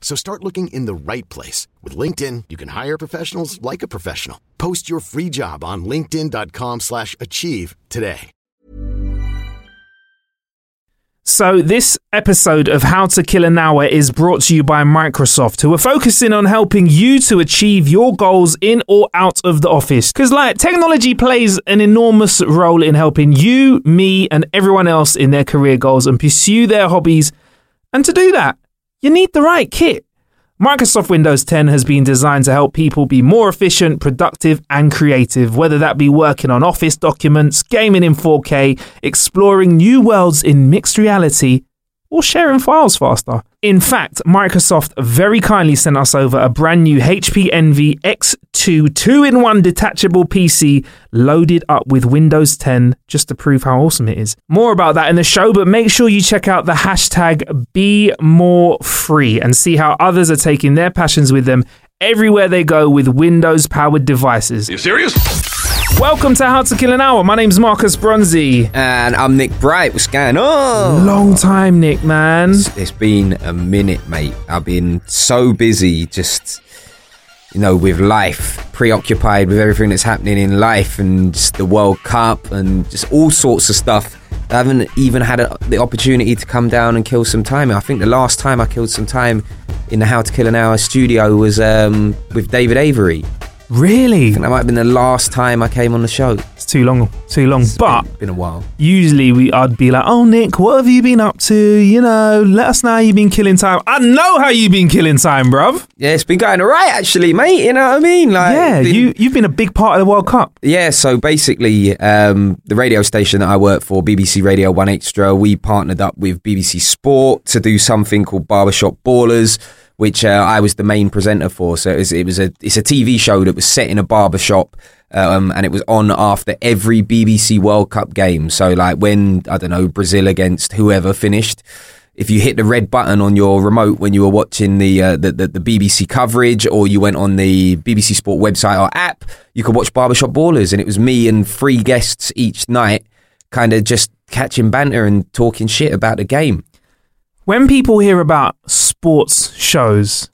So start looking in the right place. With LinkedIn, you can hire professionals like a professional. Post your free job on linkedin.com slash achieve today. So, this episode of How to Kill an Hour is brought to you by Microsoft, who are focusing on helping you to achieve your goals in or out of the office. Because, like, technology plays an enormous role in helping you, me, and everyone else in their career goals and pursue their hobbies. And to do that, you need the right kit. Microsoft Windows 10 has been designed to help people be more efficient, productive, and creative, whether that be working on Office documents, gaming in 4K, exploring new worlds in mixed reality, or sharing files faster. In fact, Microsoft very kindly sent us over a brand new HP Envy X2 two in one detachable PC loaded up with Windows 10 just to prove how awesome it is. More about that in the show, but make sure you check out the hashtag Be More Free and see how others are taking their passions with them everywhere they go with Windows powered devices. You serious? Welcome to How to Kill an Hour. My name's Marcus Bronzy. And I'm Nick Bright. What's going on? Long time, Nick, man. It's been a minute, mate. I've been so busy just, you know, with life, preoccupied with everything that's happening in life and just the World Cup and just all sorts of stuff. I haven't even had a, the opportunity to come down and kill some time. I think the last time I killed some time in the How to Kill an Hour studio was um, with David Avery. Really? That might have been the last time I came on the show. It's too long, too long. It's but been, been a while. usually we I'd be like, "Oh, Nick, what have you been up to? You know, let us know how you've been killing time." I know how you've been killing time, bruv. Yeah, it's been going alright actually, mate. You know what I mean? Like, yeah, been- you you've been a big part of the World Cup. Yeah, so basically, um, the radio station that I work for, BBC Radio 1 Extra, we partnered up with BBC Sport to do something called Barbershop Ballers, which uh, I was the main presenter for. So it was, it was a it's a TV show that was set in a barbershop. Um, and it was on after every BBC World Cup game. So, like when I don't know Brazil against whoever finished, if you hit the red button on your remote when you were watching the, uh, the, the the BBC coverage, or you went on the BBC Sport website or app, you could watch Barbershop Ballers, and it was me and three guests each night, kind of just catching banter and talking shit about the game. When people hear about sports shows,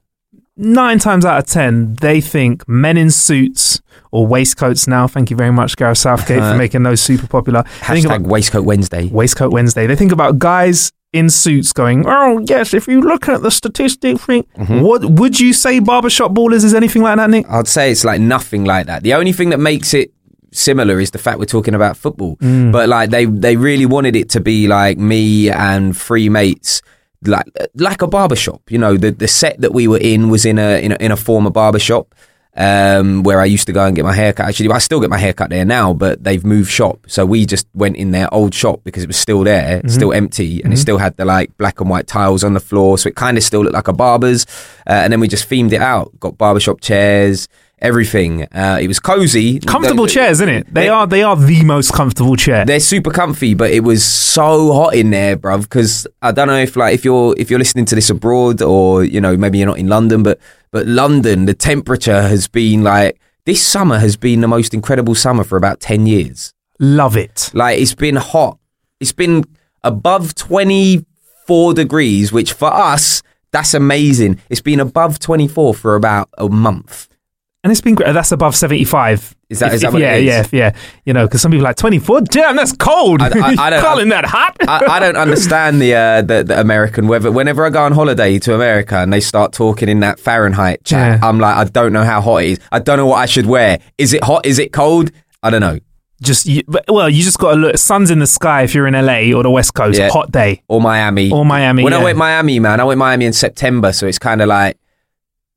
nine times out of ten they think men in suits or waistcoats. Now, thank you very much, Gareth Southgate, for making those super popular. They think Hashtag about Waistcoat Wednesday. Waistcoat Wednesday. They think about guys in suits going, oh yes, if you look at the statistic thing, Mm-hmm. what would you say barbershop ballers is anything like that, Nick? I'd say it's like nothing like that. The only thing that makes it similar is the fact we're talking about football. But like they they really wanted it to be like me and three mates like like a barbershop. You know, the the set that we were in was in a in a, in a former barbershop. Um, where I used to go and get my hair cut. Actually, I still get my hair cut there now, but they've moved shop. So we just went in their old shop because it was still there, still empty, and it still had the like black and white tiles on the floor. So it kind of still looked like a barber's. Uh, and then we just themed it out. Got barbershop chairs, everything. Uh, it was cozy. Comfortable They- chairs, isn't it? They they- are they are the most comfortable chair. They're super comfy, but it was so hot in there, bruv. Because I don't know if like if you're if you're listening to this abroad or you know maybe you're not in London, but but London, the temperature has been like this summer has been the most incredible summer for about ten years. Love it. Like it's been hot. It's been above 24 degrees, which for us, that's amazing. It's been above 24 for about a month. And it's been great. That's above 75. Is that- If- is that if- what yeah, it is? yeah, yeah. You know, because some people are like 24. Damn, that's cold. I- I- I don't- Calling that hot? I, I don't understand the, uh, the the American weather. Whenever I go on holiday to America and they start talking in that Fahrenheit chat, Yeah. I'm like, I don't know how hot it is. I don't know what I should wear. Is it hot? Is it cold? I don't know. Just you, well, you just got to look. Sun's in the sky if you're in LA or the West Coast. Yeah. Hot day. or Miami. Or Miami, When yeah. I went Miami, man, I went Miami in September, so it's kind of like,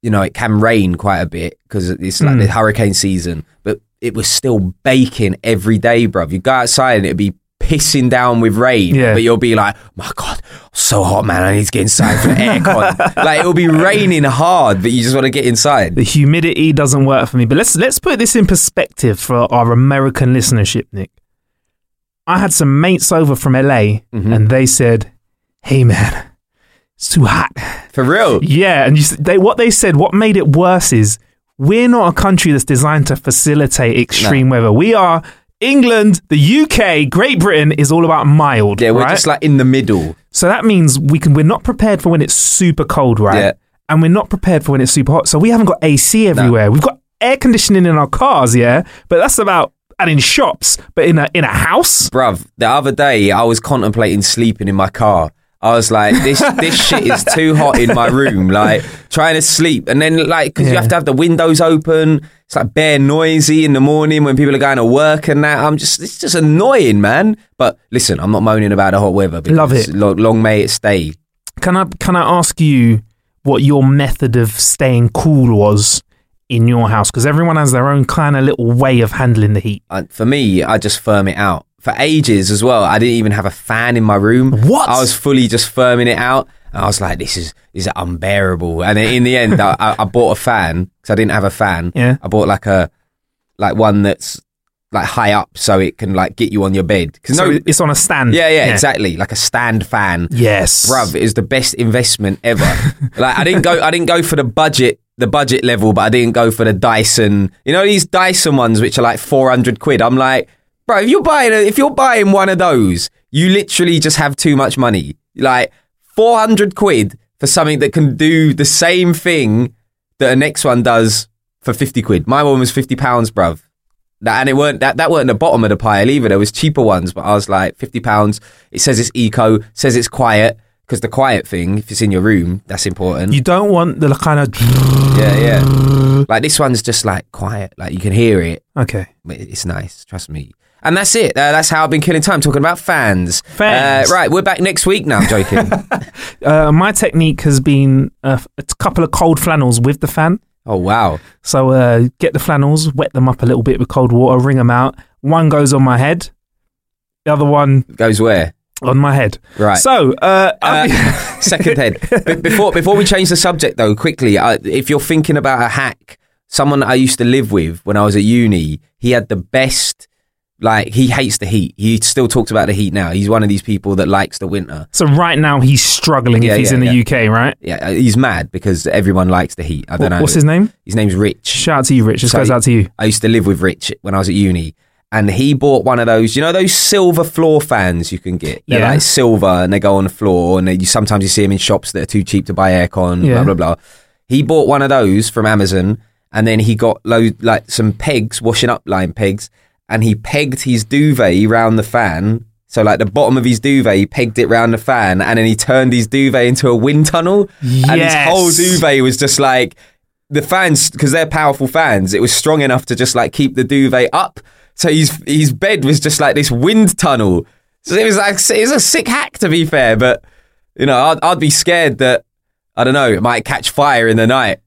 you know, it can rain quite a bit because it's like Mm. the hurricane season, but it was still baking every day, bruv. You go outside and it'd be pissing down with rain, Yeah. but you'll be like, my God, so hot, man. I need to get inside for the aircon. like it'll be raining hard, but you just want to get inside. The humidity doesn't work for me. But let's let's put this in perspective for our American listenership, Nick. I had some mates over from LA, Mm-hmm. and they said, "Hey, man, it's too hot." For real. Yeah, and you, they what they said. What made it worse is we're not a country that's designed to facilitate extreme weather. We are England, the UK, Great Britain is all about mild. Yeah, we're right? just like in the middle. So that means we can. We're not prepared for when it's super cold, right? Yeah. And we're not prepared for when it's super hot. So we haven't got AC everywhere. We've got air conditioning in our cars, yeah. But that's about and in shops. But in a in a house, Bruv, the other day I was contemplating sleeping in my car. I was like, this this shit is too hot in my room. Like trying to sleep, and then like because you have to have the windows open. It's like bare noisy in the morning when people are going to work and that. I'm just it's just annoying, man. But listen, I'm not moaning about the hot weather. Because Love it. Long, long may it stay. can I can I ask you what your method of staying cool was in your house? Because everyone has their own kind of little way of handling the heat. Uh, for me, I just firm it out. For ages as well, I didn't even have a fan in my room. What? I was fully just firming it out. And I was like, this is this is unbearable. And in the end, I, I, bought a fan because I didn't have a fan. Yeah. I bought like a like one that's like high up so it can like get you on your bed. Because So no, it's on a stand. yeah, yeah, exactly, like a stand fan. Yes, Bruv, it was the best investment ever. like I didn't go I didn't go for the budget the budget level, but I didn't go for the Dyson. You know these Dyson ones which are like four hundred quid. I'm like, bro, if you're buying a, if you're buying one of those, you literally just have too much money. Like four hundred quid for something that can do the same thing that a next one does for fifty quid. My one was fifty pounds, bruv. And it weren't that that weren't the bottom of the pile either. There was cheaper ones, but I was like fifty pounds. It says it's eco, says it's quiet because the quiet thing, if it's in your room, that's important. You don't want the kind of yeah, yeah. Like this one's just like quiet, like you can hear it, okay. it's nice. Trust me. And that's it. Uh, that's how I've been killing time talking about fans. Fans. Uh, right, we're back next week now. I'm joking. Uh, my technique has been uh, a couple of cold flannels with the fan. oh wow. So uh, get the flannels, wet them up a little bit with cold water, wring them out. One goes on my head, the other one Goes where? On my head. Right. So uh, Uh, second head. But before before we change the subject though, quickly, uh, if you're thinking about a hack, someone I used to live with when I was at uni, he had the best. Like he hates the heat. He still talks about the heat now. He's one of these people that likes the winter. so right now he's struggling Yeah, if he's yeah, in the yeah. UK, right? Yeah, uh, he's mad because everyone likes the heat. I don't What- know. What's his name? His name's Rich. Shout out to you, Rich. This So- goes out to you. I used to live with Rich when I was at uni, and he bought one of those. You know those silver floor fans you can get. They're Yeah. like silver, and they go on the floor, and they, you sometimes you see them in shops that are too cheap to buy aircon. Yeah. Blah blah blah. He bought one of those from Amazon, and then he got load like some pegs, washing up line pegs, and he pegged his duvet round the fan. So like the bottom of his duvet, he pegged it round the fan, and then he turned his duvet into a wind tunnel, and his whole duvet was just like the fans because they're powerful fans. It was strong enough to just like keep the duvet up. So his his bed was just like this wind tunnel. So it was like it was a sick hack to be fair, but you know I'd, I'd be scared that I don't know it might catch fire in the night.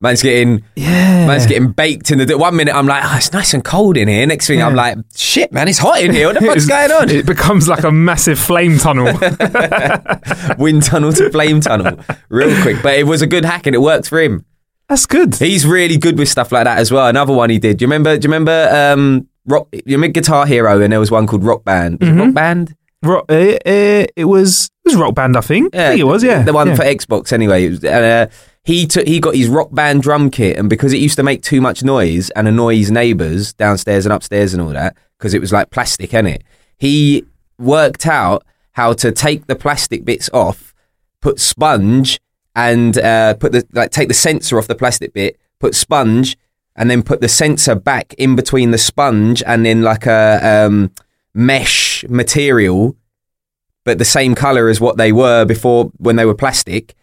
Man's getting Yeah. man's getting baked in the one minute. I'm like, oh, it's nice and cold in here. Next thing I'm like, shit, man, it's hot in here. What the fuck's going on? It becomes like a massive flame tunnel. Wind tunnel to flame tunnel, real quick. But it was a good hack and it worked for him. That's good. He's really good with stuff like that as well. Another one he did. Do you remember? Do you remember? Um, rock. You remember Guitar Hero? And there was one called Rock Band. Was Mm-hmm. Rock Band. Rock, uh, uh, it was it was Rock Band, I think. I think it was, yeah. the one yeah. for Xbox anyway. Was, uh, he took he got his Rock Band drum kit, and because it used to make too much noise and annoy his neighbours downstairs and upstairs and all that, because it was like plastic, in it. He worked out how to take the plastic bits off, put sponge, and uh, put the like take the sensor off the plastic bit, put sponge, and then put the sensor back in between the sponge and then like a um, mesh material, but the same color as what they were before when they were plastic.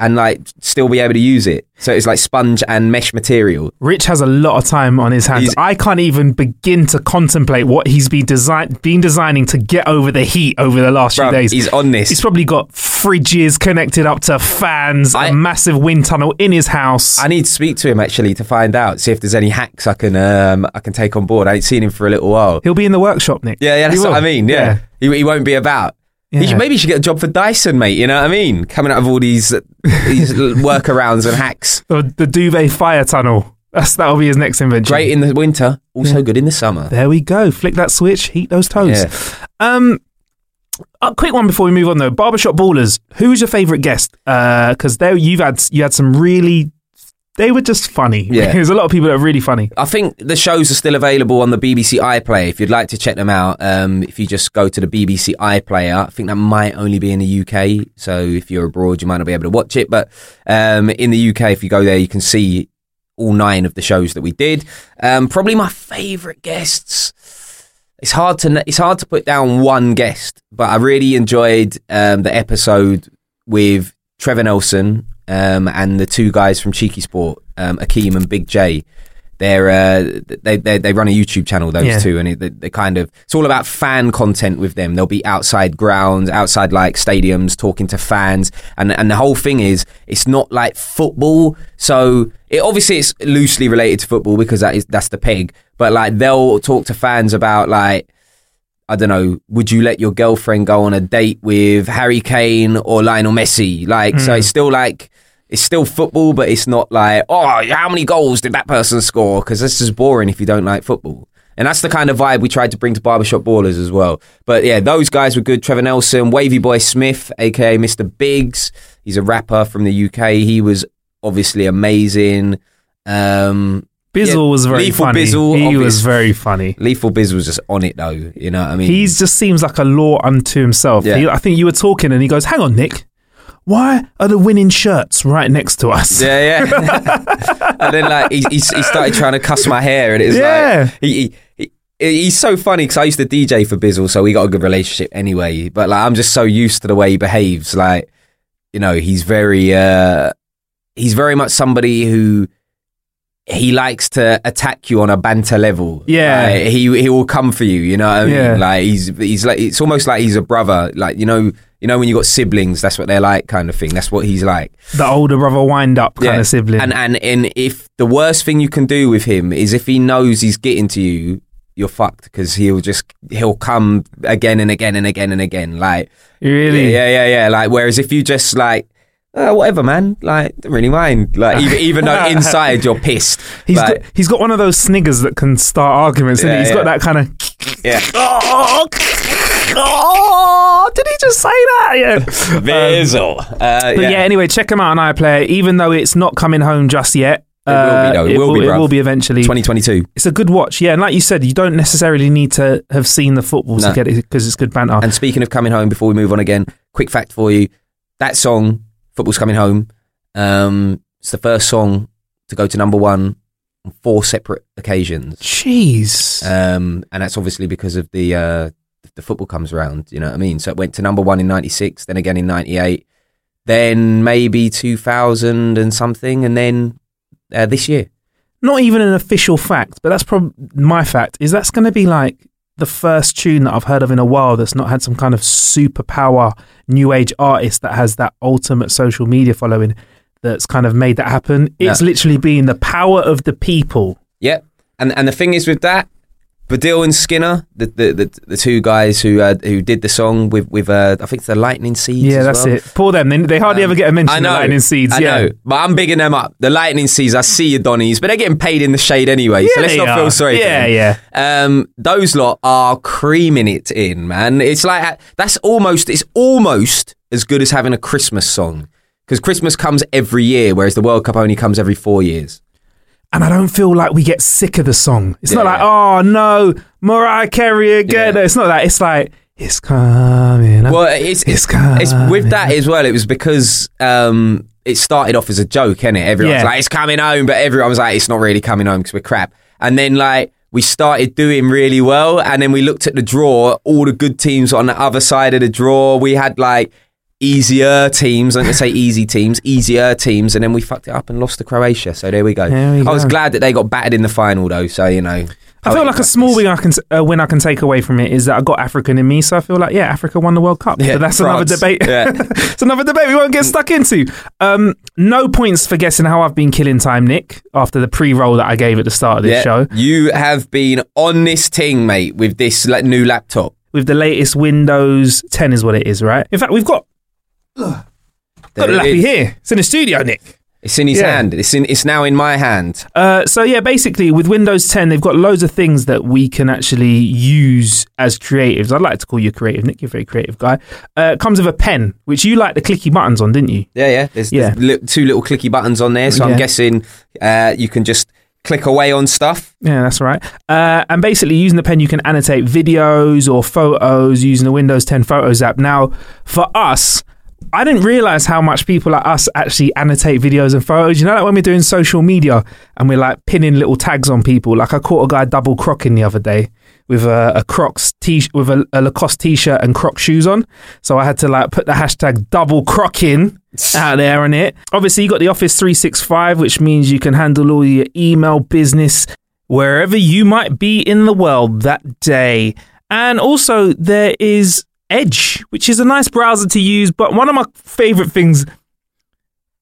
And like still be able to use it. So it's like sponge and mesh material. Rich has a lot of time on his hands. He's- I can't even begin to contemplate what he's been design been designing to get over the heat over the last Bruv, few days. he's on this. He's probably got fridges connected up to fans, I- a massive wind tunnel in his house. I need to speak to him actually to find out, see if there's any hacks I can um, I can take on board. I ain't seen him for a little while. He'll be in the workshop, Nick. Yeah, yeah, that's what. I mean. Yeah, He, he won't be about. Yeah. should, maybe he should get a job for Dyson, mate. You know what I mean? Coming out of all these these workarounds and hacks. The, the duvet fire tunnel. That's that'll be his next invention. Great in the winter, also Yeah. good in the summer. There we go. Flick that switch, heat those toes. Yeah. Um, a quick one before we move on though. Barbershop Ballers. Who's your favourite guest? Because there you've had you had some really. They were just funny. Yeah. There's a lot of people that are really funny. I think the shows are still available on the BBC iPlayer. If you'd like to check them out, um, if you just go to the BBC iPlayer, I think that might only be in the UK. So if you're abroad, you might not be able to watch it. But um, in the UK, if you go there, you can see all nine of the shows that we did. Um, probably my favourite guests. It's hard to it's hard to put down one guest, but I really enjoyed um, the episode with Trevor Nelson um, and the two guys from Cheeky Sport, um, Akeem and Big J. They're uh, they, they they run a YouTube channel those Yeah. two, and it, they, they kind of it's all about fan content with them. They'll be outside grounds, outside like stadiums, talking to fans, and and the whole thing is it's not like football. So it obviously it's loosely related to football because that is that's the peg. But like they'll talk to fans about like I don't know, would you let your girlfriend go on a date with Harry Kane or Lionel Messi? Like, so it's still like, it's still football, but it's not like, oh, how many goals did that person score? Because this is boring if you don't like football. And that's the kind of vibe we tried to bring to Barbershop Ballers as well. But yeah, those guys were good. Trevor Nelson, Wavy Boy Smith, aka Mr. Biggs. He's a rapper from the UK. He was obviously amazing. Um, Bizzle Yeah, was very Lethal funny. Bizzle, he obvious. was very funny. Lethal Biz was just on it though. You know what I mean? He just seems like a law unto himself. Yeah. He- I think you were talking and he goes, "Hang on, Nick, why are the winning shirts right next to us?" Yeah, yeah. and then like he, he, he started trying to cuss my hair, and it was Yeah. like he, he, he he's so funny because I used to DJ for Bizzle, so we got a good relationship anyway. But like I'm just so used to the way he behaves. Like you know, he's very uh he's very much somebody who. He likes to attack you on a banter level. Yeah. Like, he he will come for you. You know what I mean? Yeah. Like he's he's like it's almost like he's a brother. Like you know you know when you got siblings, that's what they're like, kind of thing. That's what he's like. The older brother wind up kind Yeah. of sibling. And and and if the worst thing you can do with him is if he knows he's getting to you, you're fucked because he'll just he'll come again and again and again and again. Like really? yeah, yeah, yeah. Like whereas if you just like. Uh, whatever, man. Like, don't really mind. Like, even, even though inside you're pissed. He's like, got, he's got one of those sniggers that can start arguments, and Yeah, he's yeah. got that kind of. yeah. Oh, did he just say that? Yeah. Bizzle. Uh, But yeah. anyway, check him out on iPlayer. Even though it's not coming home just yet, It will be, though. It will be, It will be eventually. 2022. It's a good watch, yeah. And like you said, you don't necessarily need to have seen the football No. to get it because it's good banter. And speaking of coming home, before we move on again, quick fact for you: that song, "Football's Coming Home," um, it's the first song to go to number one on four separate occasions, Jeez. um, and that's obviously because of the uh, the football comes around. You know what I mean? So it went to number one in '96, then again in '98, then maybe 2000 and something, and then uh, this year. not even an official fact, but that's probably my fact. Is that's going to be like the first tune that I've heard of in a while that's not had some kind of superpower new age artist that has that ultimate social media following that's kind of made that happen. It's Yeah. literally been the power of the people. Yep. And and the thing is with that, Baddiel and Skinner, the the, the, the two guys who uh, who did the song with with uh, I think it's the Lightning Seeds. Yeah, that's well. it. Poor them. They, they hardly Um, ever get a mention I know, of lightning seeds. I yeah. know, but I'm bigging them up. The Lightning Seeds, I see you, Donnies, but they're getting paid in the shade anyway. so let's not feel sorry. Yeah, for them. yeah. Um, those lot are creaming it in, man. It's like that's almost it's almost as good as having a Christmas song because Christmas comes every year, whereas the World Cup only comes every four years. And I don't feel like we get sick of the song. It's not Yeah. like, oh no, Mariah Carey again. Yeah. It's not that. It's like, it's coming. up. Well, it's It's it's, it's with that as well. It was because um, it started off as a joke, innit? Everyone's like, "It's coming home," but everyone was like, "It's not really coming home because we're crap." And then like we started doing really well, and then we looked at the draw. All the good teams on the other side of the draw. We had like easier teams. I'm going to say easy teams, easier teams, and then we fucked it up and lost to Croatia. So there we go. There I was glad that they got battered in the final, though. So you know, I feel like a small win I can uh, win I can take away from it is that I got African in me, so I feel like yeah, Africa won the World Cup. Yeah, but that's France. another debate. Yeah. it's another debate we won't get stuck into. Um, no points for guessing how I've been killing time, Nick. After the pre-roll that I gave at the start of this Yeah, show, you have been on this ting, mate, with this like, new laptop. with the latest Windows 10 is what it is, right? In fact, we've got got a lappy is. here. It's in the studio, Nick. It's in his Yeah. hand. It's in. It's now in my hand. Uh, so yeah, basically with Windows 10, they've got loads of things that we can actually use as creatives. I'd like to call you creative, Nick. You're a very creative guy. Uh, it comes with a pen, which you like the clicky buttons on, didn't you? Yeah, yeah. There's, Yeah. there's li- two little clicky buttons on there, so Yeah. I'm guessing uh, you can just click away on stuff. Yeah, that's right. Uh, and basically, using the pen, you can annotate videos or photos using the Windows 10 Photos app. Now, for us, I didn't realize how much people like us actually annotate videos and photos. You know, like when we're doing social media and we're like pinning little tags on people. Like I caught a guy double crocking the other day with a, a Crocs t with a, a Lacoste t-shirt and Croc shoes on. So I had to like put the hashtag double crocking out there on it. Obviously, you got the Office 365, which means you can handle all your email business wherever you might be in the world that day. And also, there is Edge, which is a nice browser to use. But one of my favorite things,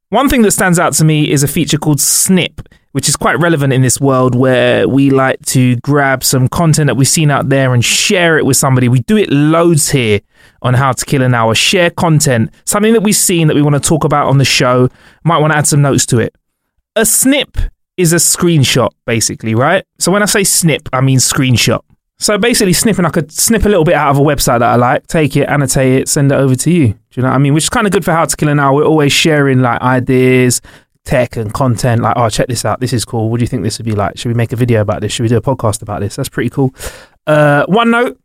one thing that stands out to me is a feature called Snip, which is quite relevant in this world where we like to grab some content that we've seen out there and share it with somebody. We do it loads here on How to Kill an Hour. Share content, something that we've seen that we want to talk about on the show. Might want to add some notes to it. A snip is a screenshot, basically, right? So when I say snip, I mean screenshot. So basically, snipping, I could snip a little bit out of a website that I like, take it, annotate it, send it over to you. Do you know what I mean? Which is kind of good for How to Kill an Hour. We're always sharing like ideas, tech, and content. Like, oh, check this out. This is cool. What do you think this would be like? Should we make a video about this? Should we do a podcast about this? That's pretty cool. Uh, OneNote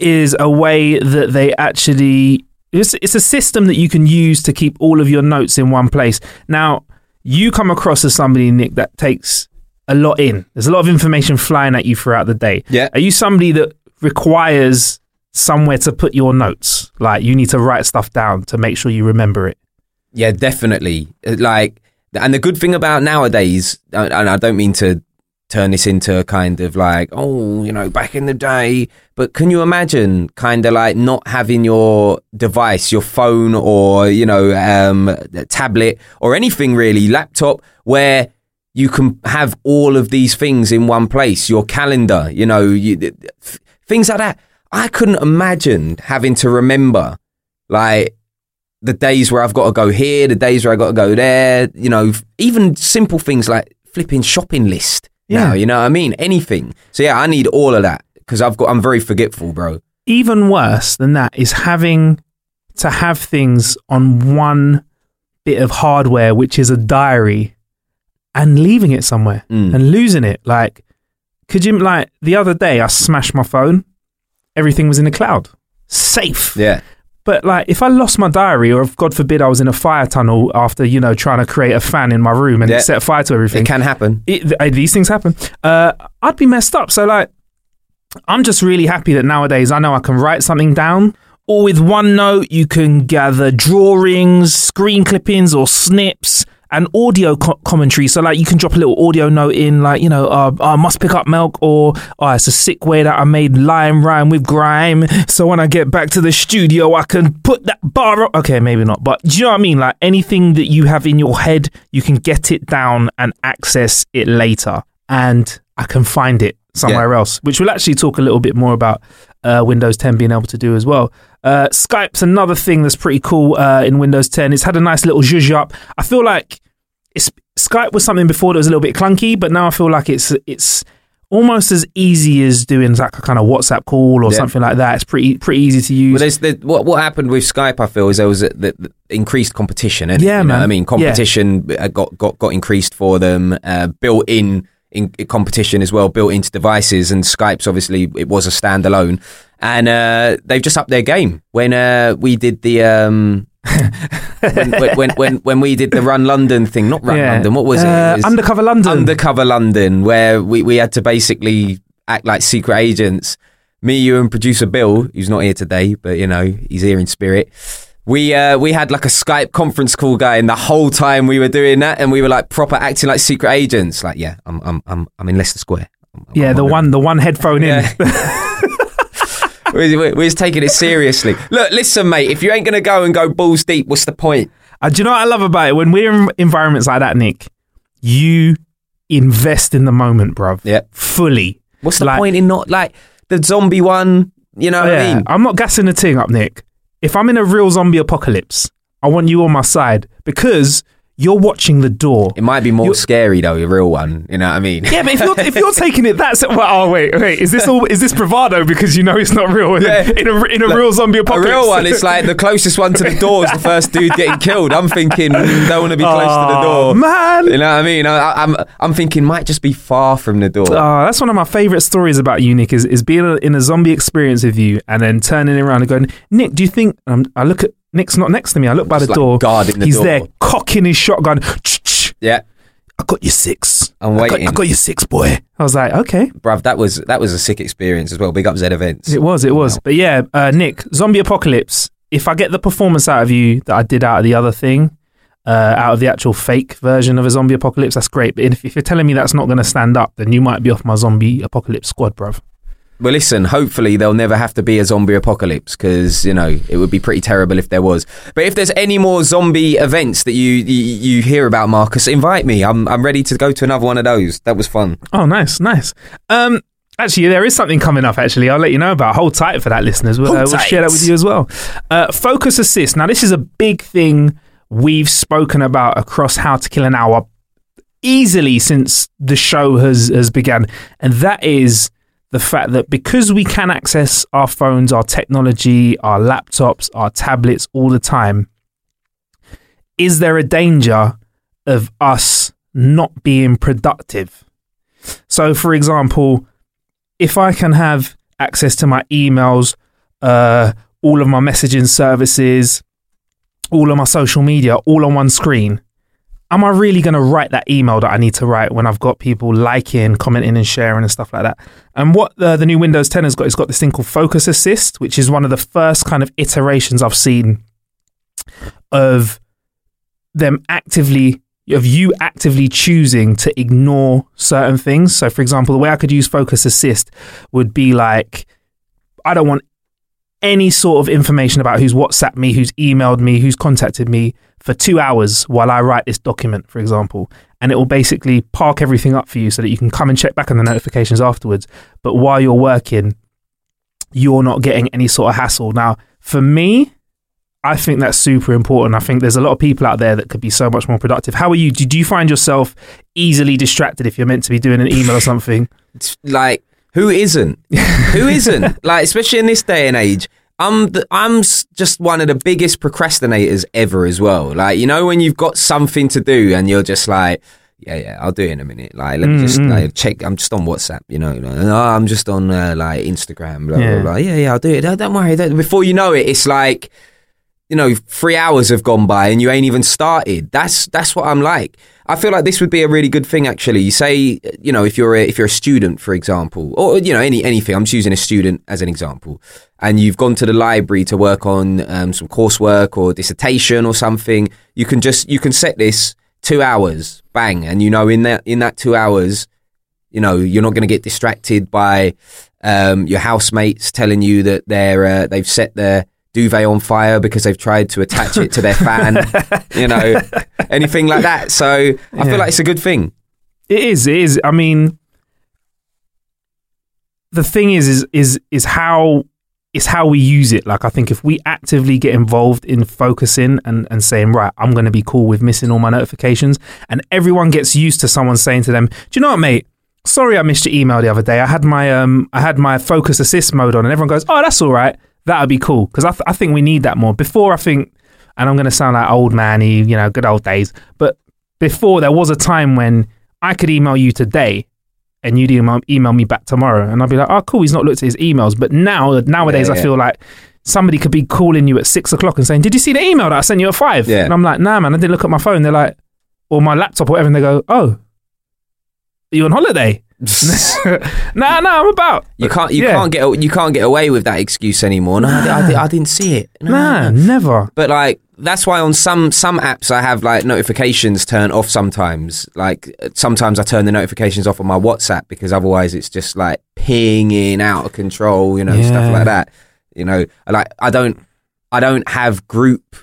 is a way that they actually it's, it's a system that you can use to keep all of your notes in one place. Now, you come across as somebody, Nick, that takes a lot in. There's a lot of information flying at you throughout the day. Yeah. Are you somebody that requires somewhere to put your notes? Like you need to write stuff down to make sure you remember it. Yeah, definitely. Uh, Like, and the good thing about nowadays, uh, and I don't mean to turn this into a kind of like, oh, you know, back in the day, but can you imagine kind of like not having your device, your phone or, you know, um, tablet or anything really, laptop, where you can have all of these things in one place, your calendar, you know, you, things like that. I couldn't imagine having to remember like the days where I've got to go here, the days where I got to go there, you know, even simple things like flipping shopping list. Yeah. Now, you know what I mean? Anything. So yeah, I need all of that because I've got, I'm very forgetful, bro. Even worse than that is having to have things on one bit of hardware, which is a diary, and leaving it somewhere Mm. and losing it. Like, could you, like, the other day I smashed my phone, everything was in the cloud, safe. Yeah. But like, if I lost my diary, or if God forbid I was in a fire tunnel after you know trying to create a fan in my room and Yeah. set fire to everything, It can happen. it, th- these things happen. Uh, I'd be messed up. So like, I'm just really happy that nowadays I know I can write something down. Or with OneNote, you can gather drawings, screen clippings, or snips. And audio co- commentary, so like you can drop a little audio note in, like you know, uh, I must pick up milk, or oh, it's a sick way that I made lime rhyme with grime. So when I get back to the studio, I can put that bar up. Okay, maybe not, but do you know what I mean? Like anything that you have in your head, you can get it down and access it later, and I can find it somewhere else, which we'll actually talk a little bit more about uh, Windows 10 being able to do as well. Uh, Skype's another thing that's pretty cool uh, in Windows 10. It's had a nice little zhuzh up. I feel like it's, Skype was something before that was a little bit clunky, but now I feel like it's it's almost as easy as doing like a kind of WhatsApp call or Yeah. something like that. It's pretty pretty easy to use. Well, what what happened with Skype. I feel is there was a, the, the increased competition. Yeah, you know man. I mean, competition uh, got got got increased for them. Uh, built in in competition as well, built into devices. And Skype's obviously it was a standalone, and uh, they've just upped their game. When uh, we did the um, when, when, when when we did the Run London thing, not Run Yeah. London. What was it? Uh, it? was Undercover London. Undercover London, where we, we had to basically act like secret agents. Me, you, and producer Bill, who's not here today, but you know he's here in spirit. we uh, we had like a Skype conference call going the whole time we were doing that, and we were like proper acting like secret agents. Like, yeah, I'm I'm I'm, I'm in Leicester Square. I'm- Yeah, I'm the on one, the one headphone in. Yeah. we, we, we're just taking it seriously. Look, listen, mate. If you ain't gonna go and go balls deep, what's the point? Uh, do you know what I love about it? When we're in environments like that, Nick, you invest in the moment, bruv. Yeah. Fully. What's the Like- point in not like the zombie one? You know what I mean? I'm not gassing the thing up, Nick. If I'm in a real zombie apocalypse, I want you on my side because you're watching the door. It might be more You- scary though, a real one. You know what I mean? Yeah, but if you're if you're taking it that's well, oh wait wait is this all is this bravado because you know it's not real Yeah. in a in a Look, real zombie apocalypse, A real one, it's like the closest one to the door is the first dude getting killed. I'm thinking, mm, don't want to be close to the Oh, door. man. You know what I mean? I, I'm I'm thinking might just be far from the door. Oh, that's one of my favorite stories about you, Nick. Is is being in a zombie experience with you and then turning around and going, Nick, do you think? Um, I look at Nick's not next to me. I look by Just the like door. guarding the He's door. there, cocking his shotgun. Yeah, I got you six. I'm I got, waiting. I got you six, boy. I was like, okay, bruv, that was that was a sick experience as well. Big up Z events. it was, it was. But yeah, uh, Nick, zombie apocalypse. If I get the performance out of you that I did out of the other thing, uh, out of the actual fake version of a zombie apocalypse, that's great. But if, if you're telling me that's not going to stand up, then you might be off my zombie apocalypse squad, bruv. Well, listen, hopefully there'll never have to be a zombie apocalypse because, you know, it would be pretty terrible if there was. But if there's any more zombie events that you you, you hear about, Marcus, invite me. I'm, I'm ready to go to another one of those. That was fun. Oh, nice, nice. Um, actually, there is something coming up. Actually, I'll let you know about. Hold tight for that, listeners. We'll, uh, we'll share that with you as well. Uh, focus assist. Now, this is a big thing we've spoken about across How to Kill an Hour easily since the show has has begun, and that is the fact that because we can access our phones, our technology, our laptops, our tablets all the time, is there a danger of us not being productive? So, for example, if I can have access to my emails, uh, all of my messaging services, all of my social media, all on one screen, am I really going to write that email that I need to write when I've got people liking, commenting, and sharing and stuff like that? And what the, the new Windows 10 has got, it's got this thing called Focus Assist, which is one of the first kind of iterations I've seen of them actively of you actively choosing to ignore certain things. So, for example, the way I could use Focus Assist would be like, I don't want any sort of information about who's WhatsApp me, who's emailed me, who's contacted me for two hours while I write this document, for example. And it will basically park everything up for you so that you can come and check back on the notifications afterwards. But while you're working, you're not getting any sort of hassle. Now, for me, I think that's super important. I think there's a lot of people out there that could be so much more productive. How are you? Do, do you find yourself easily distracted if you're meant to be doing an email or something? It's like, who isn't? who isn't? Like, especially in this day and age. I'm the, I'm just one of the biggest procrastinators ever as well. Like, you know, when you've got something to do and you're just like, yeah, yeah, I'll do it in a minute. Like, let me just Mm, mm. like, check. I'm just on WhatsApp, you know. Like, oh, I'm just on uh, like Instagram. Blah, Yeah. blah, blah. Yeah, yeah, I'll do it. Don't, don't worry. Don't, before you know it, it's like, you know, three hours have gone by and you ain't even started. That's that's what I'm like. I feel like this would be a really good thing. Actually, you say, you know, if you're a, if you're a student, for example, or you know, any anything. I'm just using a student as an example, and you've gone to the library to work on um, some coursework or dissertation or something. You can just you can set this two hours, bang, and you know, in that in that two hours, you know, you're not going to get distracted by um, your housemates telling you that they're uh, they've set their duvet on fire because they've tried to attach it to their fan, you know, anything like that. So I Yeah. feel like it's a good thing. It is. It is. I mean, the thing is, is is is how it's how we use it. Like I think if we actively get involved in focusing and and saying, right, I'm going to be cool with missing all my notifications, and everyone gets used to someone saying to them, do you know what, mate? Sorry, I missed your email the other day. I had my um, I had my focus assist mode on, and everyone goes, "Oh, that's all right. That'd be cool." Because I, th- I think we need that more. Before, I think, and I'm going to sound like old manny, you know, good old days. But before, there was a time when I could email you today, and you'd email, email me back tomorrow, and I'd be like, "Oh, cool. He's not looked at his emails." But now, nowadays, Yeah, I feel like somebody could be calling you at six o'clock and saying, "Did you see the email that I sent you at 5? Yeah. And I'm like, "Nah, man, I didn't look at my phone." They're like, or my laptop, or whatever, and they go, "Oh, are you on holiday?" nah, nah, I'm about. You can't you Yeah. can't get you can't get away with that excuse anymore. No, I, I, I didn't see it. No, Nah, no. never. But like that's why on some some apps I have like notifications turned off sometimes. Like sometimes I turn the notifications off on my WhatsApp because otherwise it's just like pinging out of control, you know, Yeah. stuff like that. You know, like I don't I don't have group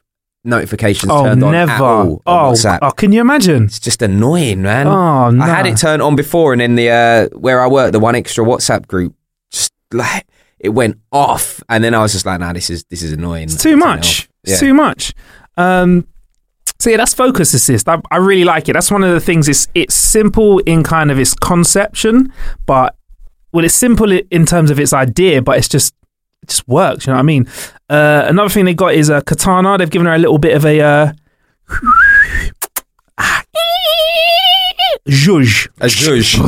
notifications Oh, turned on never. at all on oh, WhatsApp. oh, can you imagine? It's just annoying, man. Oh, no. I had it turned on before, and then the uh, where I work, the one extra WhatsApp group, just like it went off, and then I was just like, "Nah, this is this is annoying. It's too much. It's Yeah. too much. Um, so yeah, that's focus assist. I, I really like it. That's one of the things. It's it's simple in kind of its conception, but well, it's simple in terms of its idea, but it's just it just works. You know what I mean? Uh, another thing they got is a Cortana. They've given her a little bit of a uh, zhuzh. A zhuzh.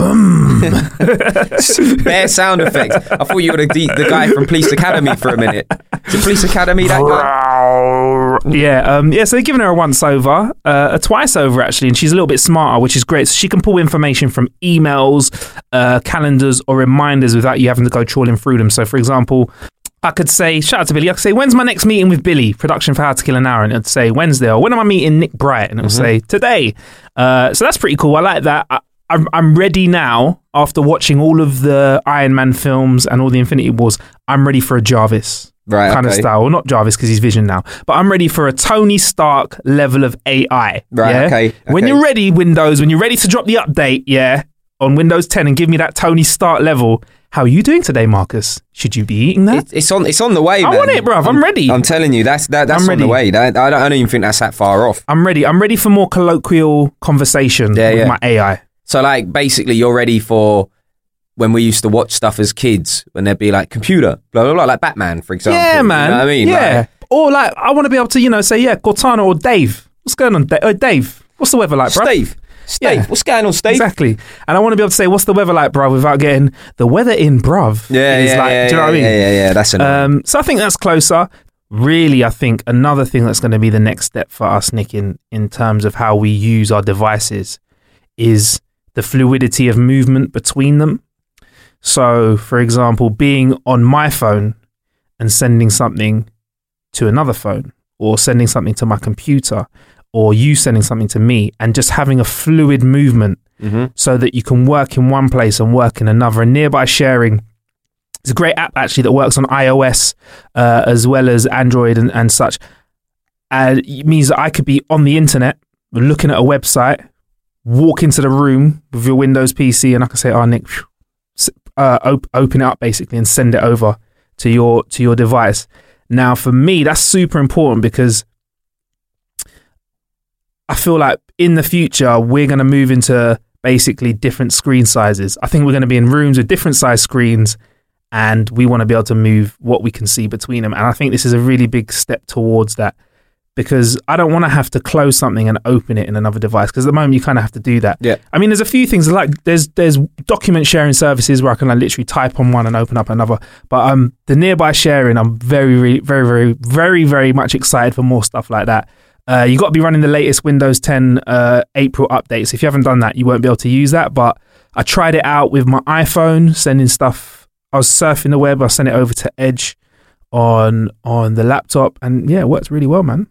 Bare sound effects. I thought you were the, the guy from Police Academy for a minute. Is it Police Academy that guy? Yeah, um, yeah. So they've given her a once over, uh, a twice over actually, and she's a little bit smarter, which is great. So she can pull information from emails, uh, calendars, or reminders without you having to go trawling through them. So, for example, I could say, shout out to Billy. I could say, when's my next meeting with Billy? Production for How to Kill an Hour, and it'd say Wednesday. Or when am I meeting Nick Bright? And it'll say today. Uh, so that's pretty cool. I like that. I, I'm, I'm ready now after watching all of the Iron Man films and all the Infinity Wars. I'm ready for a Jarvis Right, kind of style. Well, not Jarvis because he's Vision now, but I'm ready for a Tony Stark level of AI. Right, yeah? okay, When you're ready, Windows, when you're ready to drop the update, yeah, on Windows 10 and give me that Tony Stark level. How are you doing today, Marcus? Should you be eating that? It, it's on. It's on the way. I man. want it, bruv. I'm ready. I'm telling you, that's that, that's I'm on the way. That, I, don't, I don't even think that's that far off. I'm ready. I'm ready for more colloquial conversation Yeah, with yeah. my AI. So like basically you're ready for when we used to watch stuff as kids when there'd be like computer, blah blah blah, like Batman, for example. yeah, You man. know what I mean? Yeah. Like, or like, I want to be able to, you know, say, yeah, Cortana or Dave. What's going on, Dave? Uh, Dave, what's the weather like, bro? Steve. Steve, Yeah. what's going on, Steve? Exactly. And I want to be able to say, what's the weather like, bruv, without getting the weather in, bruv. Yeah, yeah, like, yeah, do you know what I mean? yeah, yeah, yeah. That's annoying. Um, so I think that's closer. Really, I think another thing that's going to be the next step for us, Nick, in, in terms of how we use our devices is the fluidity of movement between them. So, for example, being on my phone and sending something to another phone or sending something to my computer or you sending something to me and just having a fluid movement Mhm. so that you can work in one place and work in another. And nearby sharing it's a great app actually that works on iOS uh, as well as Android and, and such. And it means that I could be on the internet looking at a website, walk into the room with your Windows PC, and I can say, "Oh, Nick, uh, op- open it up basically and send it over to your to your device." Now, for me, that's super important because I feel like in the future we're going to move into basically different screen sizes. I think we're going to be in rooms with different size screens and we want to be able to move what we can see between them. And I think this is a really big step towards that because I don't want to have to close something and open it in another device because at the moment you kind of have to do that. Yeah. I mean, there's a few things like there's there's document sharing services where I can like literally type on one and open up another. But um, the nearby sharing, I'm very very very very very very much excited for more stuff like that. Uh, you got to be running the latest Windows 10 uh, April updates. If you haven't done that, you won't be able to use that. But I tried it out with my iPhone, sending stuff. I was surfing the web. I sent it over to Edge on on the laptop, and yeah, it works really well, man.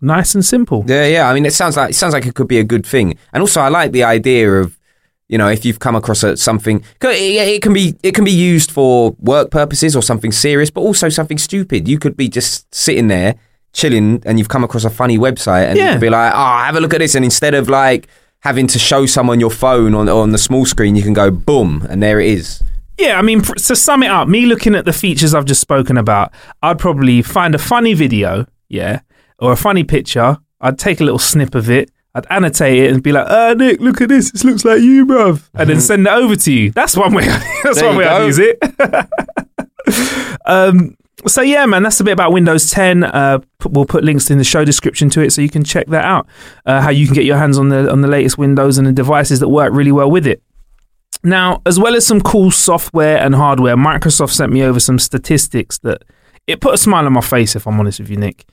Nice and simple. Yeah, yeah. I mean, it sounds like it sounds like it could be a good thing, and also I like the idea of, you know, if you've come across a, something, it can be it can be used for work purposes or something serious, but also something stupid. You could be just sitting there chilling, and you've come across a funny website, and you Yeah. be like, "Oh, have a look at this," and instead of like having to show someone your phone on on the small screen, you can go boom, and there it is. Yeah, I mean, to sum it up, me looking at the features I've just spoken about, I'd probably find a funny video, yeah, or a funny picture. I'd take a little snip of it. I'd annotate it and be like, "Uh, Nick, look at this. This looks like you, bruv," and then send it over to you. That's one way. That's There one way I'd use it. um, so yeah, man, that's a bit about Windows 10. Uh, we'll put links in the show description to it, so you can check that out. Uh, how you can get your hands on the on the latest Windows and the devices that work really well with it. Now, as well as some cool software and hardware, Microsoft sent me over some statistics that it put a smile on my face, if I'm honest with you, Nick.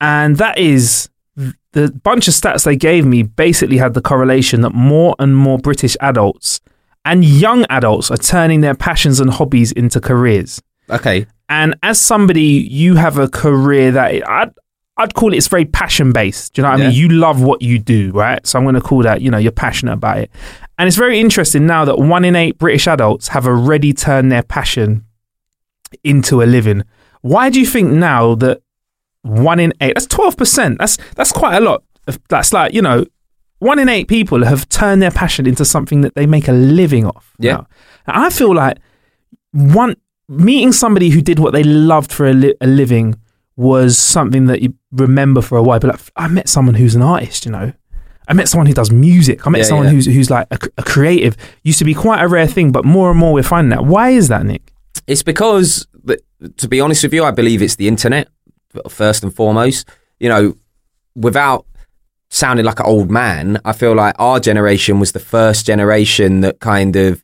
And that is the bunch of stats they gave me basically had the correlation that more and more British adults and young adults are turning their passions and hobbies into careers. Okay. And as somebody, you have a career that I'd, I'd call it, it's very passion based. Do you know what I mean? You love what you do, right? So I'm going to call that, you know, you're passionate about it. And it's very interesting now that one in eight British adults have already turned their passion into a living. Why do you think now that one in eight, that's 12%, that's, that's quite a lot. That's like, you know, one in eight people have turned their passion into something that they make a living off. Yeah. now. And I feel like one meeting somebody who did what they loved for a, li- a living was something that you remember for a while. But like, I met someone who's an artist, you know. I met someone who does music. I met Yeah, someone yeah. who's who's like a, a creative. Used to be quite a rare thing, but more and more we're finding that. Why is that, Nick? It's because, to be honest with you, I believe it's the internet first and foremost. You know, without sounding like an old man, I feel like our generation was the first generation that kind of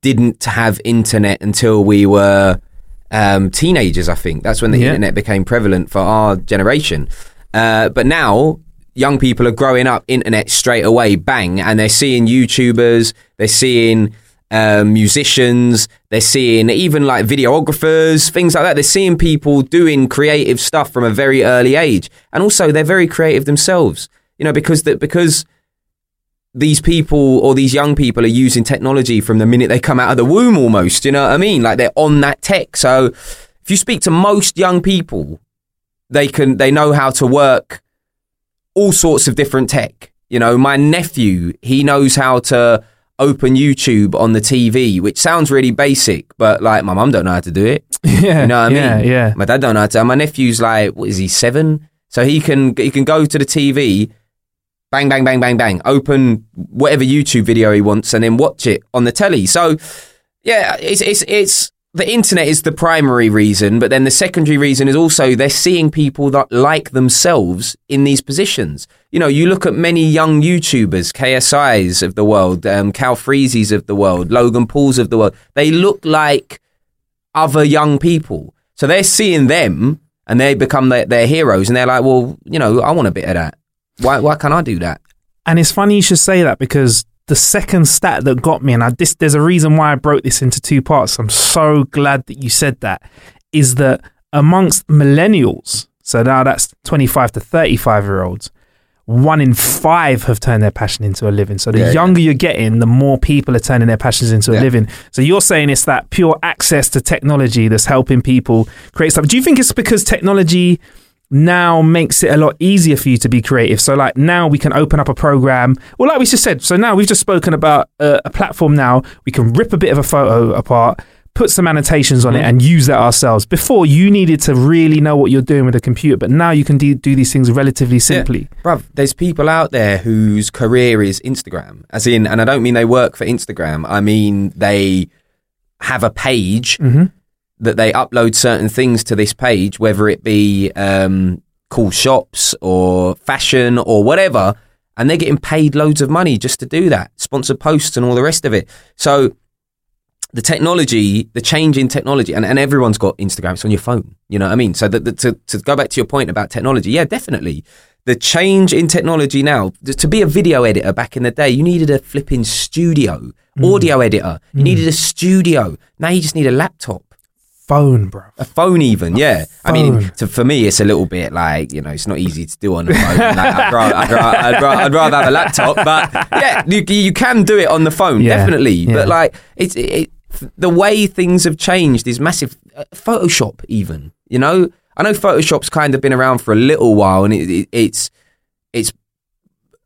didn't have internet until we were um, teenagers. I think that's when the Yeah. internet became prevalent for our generation. Uh, but now young people are growing up internet straight away, bang, and they're seeing YouTubers, they're seeing um, musicians, they're seeing even like videographers, things like that. They're seeing people doing creative stuff from a very early age, and also they're very creative themselves. You know, because that because these people or these young people are using technology from the minute they come out of the womb almost you know what i mean like they're on that tech so if you speak to most young people they can they know how to work all sorts of different tech you know my nephew he knows how to open youtube on the tv which sounds really basic but like my mum don't know how to do it Yeah, you know what I yeah, mean? yeah. My dad don't know how to. My nephew's like, what is he, seven? So he can he can go to the TV, bang, bang, bang, bang, bang, open whatever YouTube video he wants, and then watch it on the telly. So yeah, it's it's it's the internet is the primary reason, but then the secondary reason is also they're seeing people that like themselves in these positions. You know, you look at many young YouTubers, KSIs of the world, um, Calfreezys of the world, Logan Pauls of the world. They look like other young people. So they're seeing them and they become their, their heroes and they're like, well, you know, I want a bit of that. Why, why can't I do that? And it's funny you should say that because the second stat that got me, and I, this, there's a reason why I broke this into two parts. I'm so glad that you said that. Is that amongst millennials, so now that's 25 to 35 year olds, one in five have turned their passion into a living. So the Yeah, yeah. younger you're getting, the more people are turning their passions into a living. So you're saying it's that pure access to technology that's helping people create stuff. Do you think it's because technology now makes it a lot easier for you to be creative? So like now we can open up a program. Well, like we just said, so now we've just spoken about a, a platform. Now we can rip a bit of a photo apart. Put some annotations on it and use that ourselves. Before you needed to really know what you're doing with a computer, but now you can do, do these things relatively simply. Bruv, there's people out there whose career is Instagram. As in, and I don't mean they work for Instagram, I mean they have a page Mhm. That they upload certain things to this page, whether it be um, cool shops or fashion or whatever, and they're getting paid loads of money just to do that, sponsored posts and all the rest of it. So the technology, the change in technology, and, and everyone's got Instagram. It's on your phone. You know what I mean? So that, that- to, to go back to your point about technology, yeah, definitely. The change in technology now, to be a video editor back in the day, you needed a flipping studio, audio editor. You needed a studio. Now you just need a laptop. Phone, bro. A phone, even, yeah. I mean, to, for me, it's a little bit like you know, it's not easy to do on the phone. Like, I'd, rather, I'd, rather, I'd, rather, I'd rather have a laptop, but yeah, you, you can do it on the phone, Yeah, definitely. yeah. But like, it's it, the way things have changed is massive. Uh, Photoshop, even you know, I know Photoshop's kind of been around for a little while, and it, it, it's it's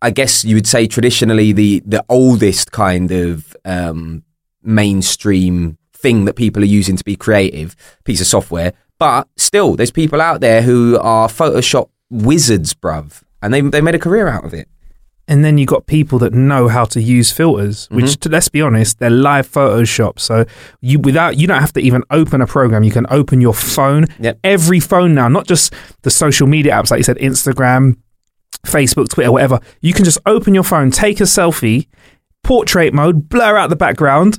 I guess you would say traditionally the the oldest kind of um, mainstream thing that people are using to be creative piece of software. But still, there's people out there who are Photoshop wizards, bruv, and they they made a career out of it. And then you got people that know how to use filters, which Mm-hmm. to, let's be honest, they're live Photoshop. So you without you don't have to even open a program. You can open your phone. Yep. Every phone now, not just the social media apps like you said, Instagram, Facebook, Twitter, whatever. You can just open your phone, take a selfie, portrait mode, blur out the background,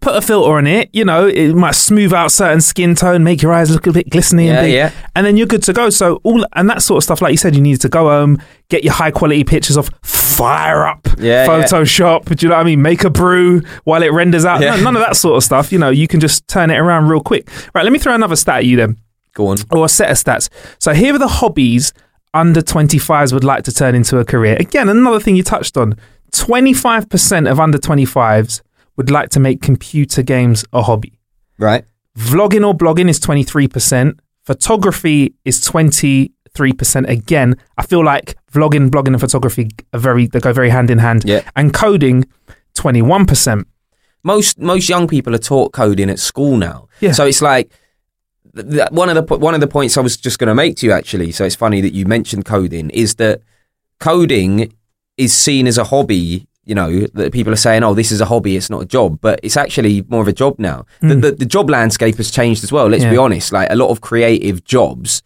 put a filter on it. You know, it might smooth out certain skin tone, make your eyes look a bit glistening, Yeah, and, big, yeah. and then you're good to go. So all and that sort of stuff, like you said, you need to go home, get your high quality pictures off, fire up Yeah, yeah. Photoshop. Do you know what I mean? Make a brew while it renders out. Yeah. No, none of that sort of stuff. You know, you can just turn it around real quick. Right, let me throw another stat at you then Go on. or a set of stats. So here are the hobbies under 25s would like to turn into a career. Again, another thing you touched on 25% of under 25s would like to make computer games a hobby. Right. Vlogging or blogging is 23%. Photography is 23%. Again, I feel like vlogging, blogging, and photography are very, they go very hand in hand. Yeah. And coding, 21%. most most young people are taught coding at school now. Yeah. So it's like one of the one of the points I was just going to make to you actually. So it's funny that you mentioned coding is that coding is seen as a hobby. You know that people are saying, "Oh, this is a hobby; it's not a job," but it's actually more of a job now. The, the, the job landscape has changed as well. Let's be Hmm. Honest; like a lot of creative jobs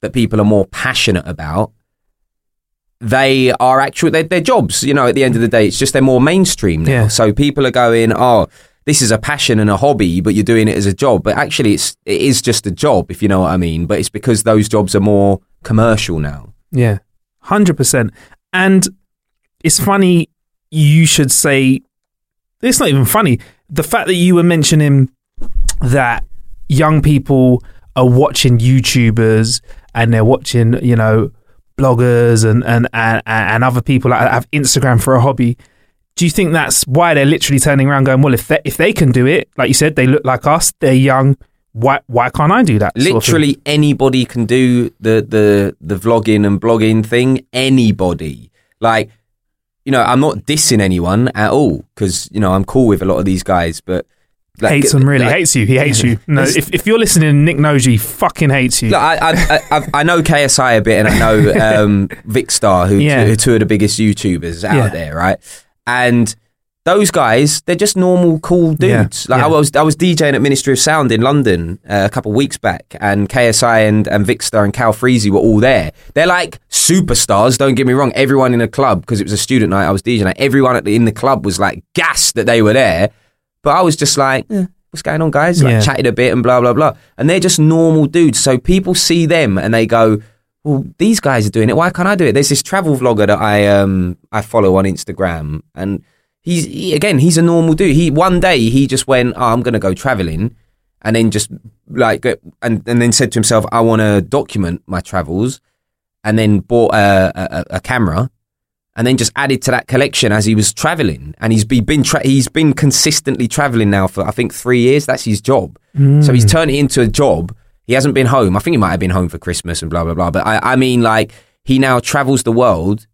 that people are more passionate about they are actual they're, they're jobs you know at the end of the day it's just they're more mainstream now Yeah. so people are going oh this is a passion and a hobby but you're doing it as a job but actually it's it is just a job if you know what i mean but it's because those jobs are more commercial now Yeah, hundred percent. And it's funny you should say it's not even funny. The fact that you were mentioning that young people are watching YouTubers and they're watching, you know, bloggers and and and, and other people that have Instagram for a hobby. Do you think that's why they're literally turning around going, well, if they, if they can do it, like you said, they look like us, they're young. Why why can't I do that? sort of literally anybody can do the the the vlogging and blogging thing anybody like you know i'm not dissing anyone at all because you know i'm cool with a lot of these guys but like, hates him really like- hates you he hates you no if, if you're listening nick he fucking hates you Look, I, I, I, I know KSI a bit, and I know um, Vikkstar, who, Yeah. who are two of the biggest YouTubers out Yeah. there, right? And those guys, they're just normal, cool Yeah, dudes. Like yeah. I was, I was DJing at Ministry of Sound in London uh, a couple of weeks back, and KSI and and Vikkstar and Calfreezy were all there. They're like superstars. Don't get me wrong. Everyone in the club, because it was a student night, I was DJing. Like, everyone at the, in the club was like gassed that they were there, but I was just like. eh, What's going on, guys? Like Yeah. chatted a bit and blah blah blah, and they're just normal dudes. So people see them and they go, well, these guys are doing it. Why can't I do it? There's this travel vlogger that I um I follow on Instagram, and he's he, again he's a normal dude. He one day he just went, oh, I'm gonna go traveling, and then just like and and then said to himself, I want to document my travels, and then bought a, a, a camera. And then just added to that collection as he was traveling, and he's be, been tra- he's been consistently traveling now for I think three years. That's his job. Mm. So he's turned it into a job. He hasn't been home. I think he might have been home for Christmas and blah blah blah. But I, I mean, like he now travels the world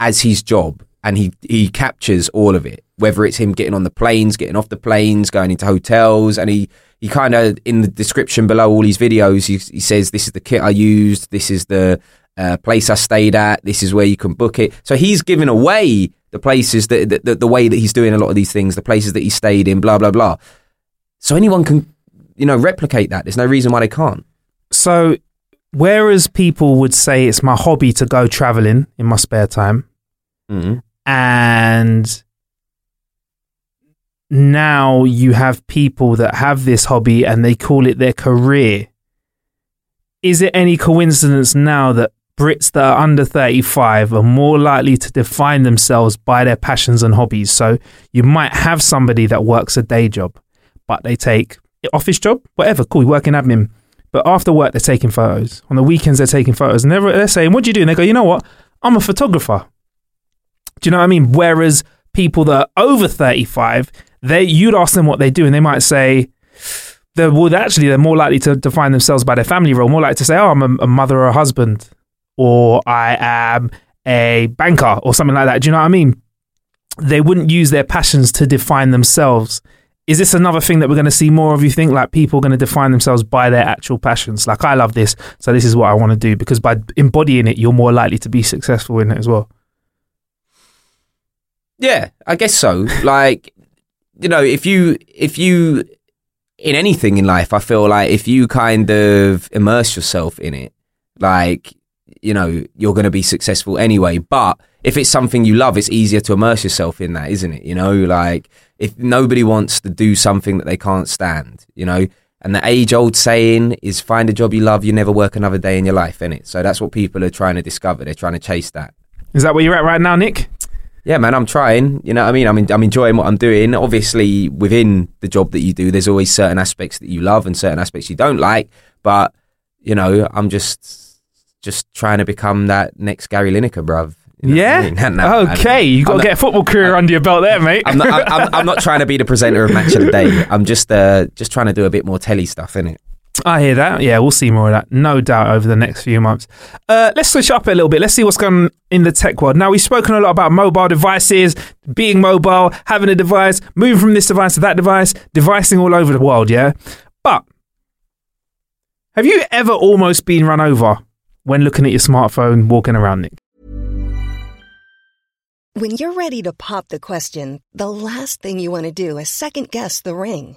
as his job, and he he captures all of it. Whether it's him getting on the planes, getting off the planes, going into hotels, and he he kind of in the description below all his videos, he, he says this is the kit I used, this is the uh, place I stayed at, this is where you can book it. So he's giving away the places that, that, that the way that he's doing a lot of these things, the places that he stayed in, blah blah blah. So anyone can, you know, replicate that. There's no reason why they can't. so whereas people would say it's my hobby to go traveling in my spare time Mm-hmm. And now you have people that have this hobby and they call it their career is it any coincidence now that Brits that are under 35 are more likely to define themselves by their passions and hobbies. So you might have somebody that works a day job, but they take office job, whatever, cool, you work in admin. But after work, they're taking photos. On the weekends, they're taking photos. And they're, they're saying, What do you do? And they go, You know what? I'm a photographer. Do you know what I mean? Whereas people that are over 35, they you'd ask them what they do, and they might say, they would actually, they're more likely to define themselves by their family role, more likely to say, Oh, I'm a, a mother or a husband, or I am a banker, or something like that. Do you know what I mean? They wouldn't use their passions to define themselves. Is this another thing that we're going to see more of? You think like people are going to define themselves by their actual passions? Like I love this, so this is what I want to do. Because by embodying it, you're more likely to be successful in it as well. Yeah, I guess so. Like, you know, if you if you in anything in life, I feel like if you kind of immerse yourself in it, like you know, you're going to be successful anyway. But if it's something you love, it's easier to immerse yourself in that, isn't it? You know, like if nobody wants to do something that they can't stand, you know, and the age old saying is find a job you love, you never work another day in your life, innit? So that's what people are trying to discover. They're trying to chase that. Is that where you're at right now, Nick? Yeah, man, I'm trying. You know what I mean? I'm, I'm enjoying what I'm doing. Obviously, within the job that you do, there's always certain aspects that you love and certain aspects you don't like. But, you know, I'm just just trying to become that next Gary Lineker, bruv. You know yeah. I mean? No, okay, you got to get a football career under your belt there, mate. I'm not, I'm, I'm, I'm not trying to be the presenter of Match of the Day. I'm just uh, just trying to do a bit more telly stuff, innit? I hear that. Yeah, we'll see more of that, no doubt, over the next few months. Uh, let's switch up a little bit. Let's see what's going on in the tech world. Now, we've spoken a lot about mobile devices, being mobile, having a device, moving from this device to that device, devicing all over the world, yeah? But have you ever almost been run over when looking at your smartphone walking around, Nick? When you're ready to pop the question, the last thing you want to do is second guess the ring.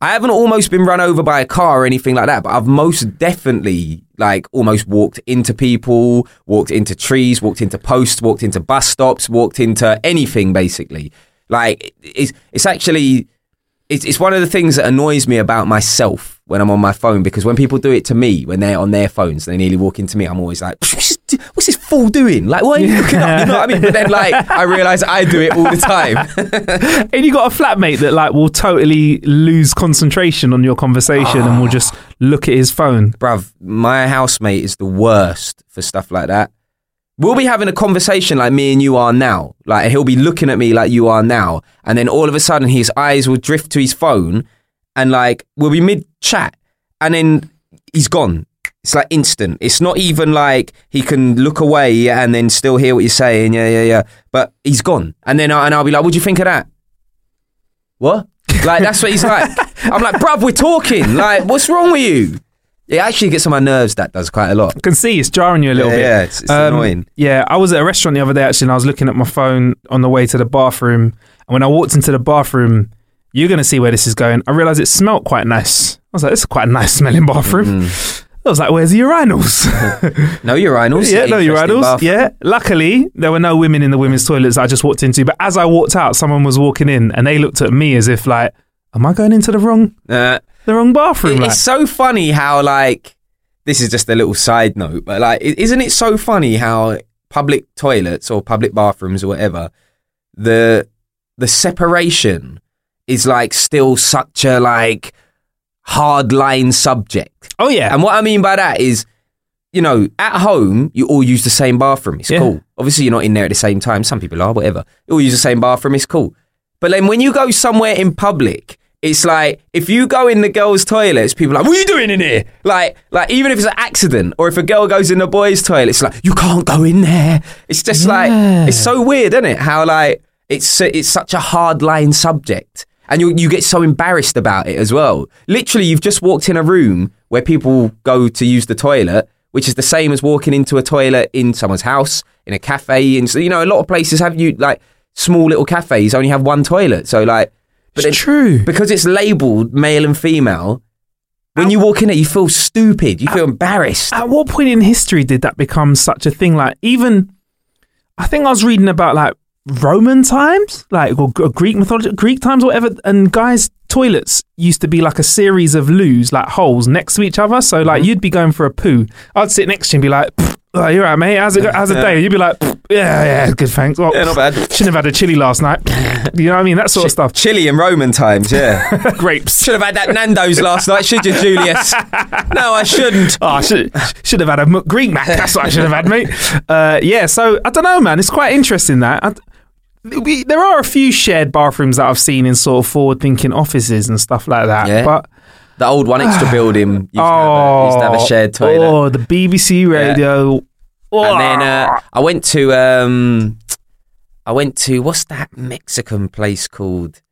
I haven't almost been run over by a car or anything like that, but I've most definitely like almost walked into people, walked into trees, walked into posts, walked into bus stops, walked into anything basically. Like it's it's actually it's it's one of the things that annoys me about myself when I'm on my phone because when people do it to me when they're on their phones, they nearly walk into me. I'm always like, "What's this fool doing? Like, what are you looking up?" You know what I mean? But then like I realise I do it all the time. And you got a flatmate that like will totally lose concentration on your conversation and will ah. just look at his phone. bruv, my housemate is the worst for stuff like that. We'll be having a conversation like me and you are now. Like he'll be looking at me like you are now, and then all of a sudden his eyes will drift to his phone, and like we'll be mid chat, and then he's gone. It's like instant. It's not even like he can look away and then still hear what you're saying. Yeah, yeah, yeah. But he's gone, and then I, and I'll be like, "What do you think of that?" What? Like that's what he's like. I'm like, bruv, we're talking. Like, what's wrong with you? It actually gets on my nerves. That does quite a lot. I can see it's jarring you a little Yeah, bit. yeah, it's- it's Um, annoying. Yeah, I was at a restaurant the other day actually, and I was looking at my phone on the way to the bathroom. And when I walked into the bathroom, you're going to see where this is going. I realised it smelt quite nice. I was like, this is quite a nice smelling bathroom. Mm-hmm. I was like, where's the urinals? No urinals. yeah, no urinals. bath. Yeah. Luckily, there were no women in the women's toilets I just walked into. But as I walked out, someone was walking in, and they looked at me as if like, am I going into the wrong Uh, the wrong bathroom? it- like? it's so funny how like this is just a little side note, but like, isn't it so funny how public toilets or public bathrooms or whatever, the the separation is like still such a like hard line subject. oh yeah, And what I mean by that is, you know, at home, you all use the same bathroom. It's Yeah. cool. Obviously, you're not in there at the same time. Some people are, whatever. You all use the same bathroom. It's cool. But then when you go somewhere in public, it's like if you go in the girls' toilets, people are like, "What are you doing in here?" Like, like even if it's an accident or if a girl goes in the boys' toilet, it's like you can't go in there. It's just like it's so weird, isn't it? How like it's it's such a hard line subject, and you you get so embarrassed about it as well. Literally, you've just walked in a room where people go to use the toilet which is the same as walking into a toilet in someone's house, in a cafe, and so you know a lot of places have you like small little cafes only have one toilet, so like. But It's then- true. because it's labelled male and female. When you walk in there, you feel stupid. You feel embarrassed. At what point in history did that become such a thing? Like, even I think I was reading about like Roman times, like or, or Greek mythology, Greek times, or whatever. And guys' toilets used to be like a series of loos, like holes next to each other. So Mm-hmm. like you'd be going for a poo, I'd sit next to you and be like, oh, "You're right, mate. How's it? go- How's the day?" You'd be like, "Pfft, "Yeah, yeah, good, thanks." Well, Yeah, not bad. Shouldn't have had a chili last night. you know what I mean? That sort of stuff. Chili and Roman times, yeah. Grapes. should have had that Nando's last night, should you, Julius? no, I shouldn't. Oh, I should should have had a Greek Mac. That's what I should have had, mate. Uh, yeah, so I don't know, man. It's quite interesting that. I, we, there are a few shared bathrooms that I've seen in sort of forward-thinking offices and stuff like that. Yeah. But The old 1Xtra building used, to, have a, used to have a shared toilet. Oh, the BBC radio. And then uh, I went to um, I went to what's that Mexican place called?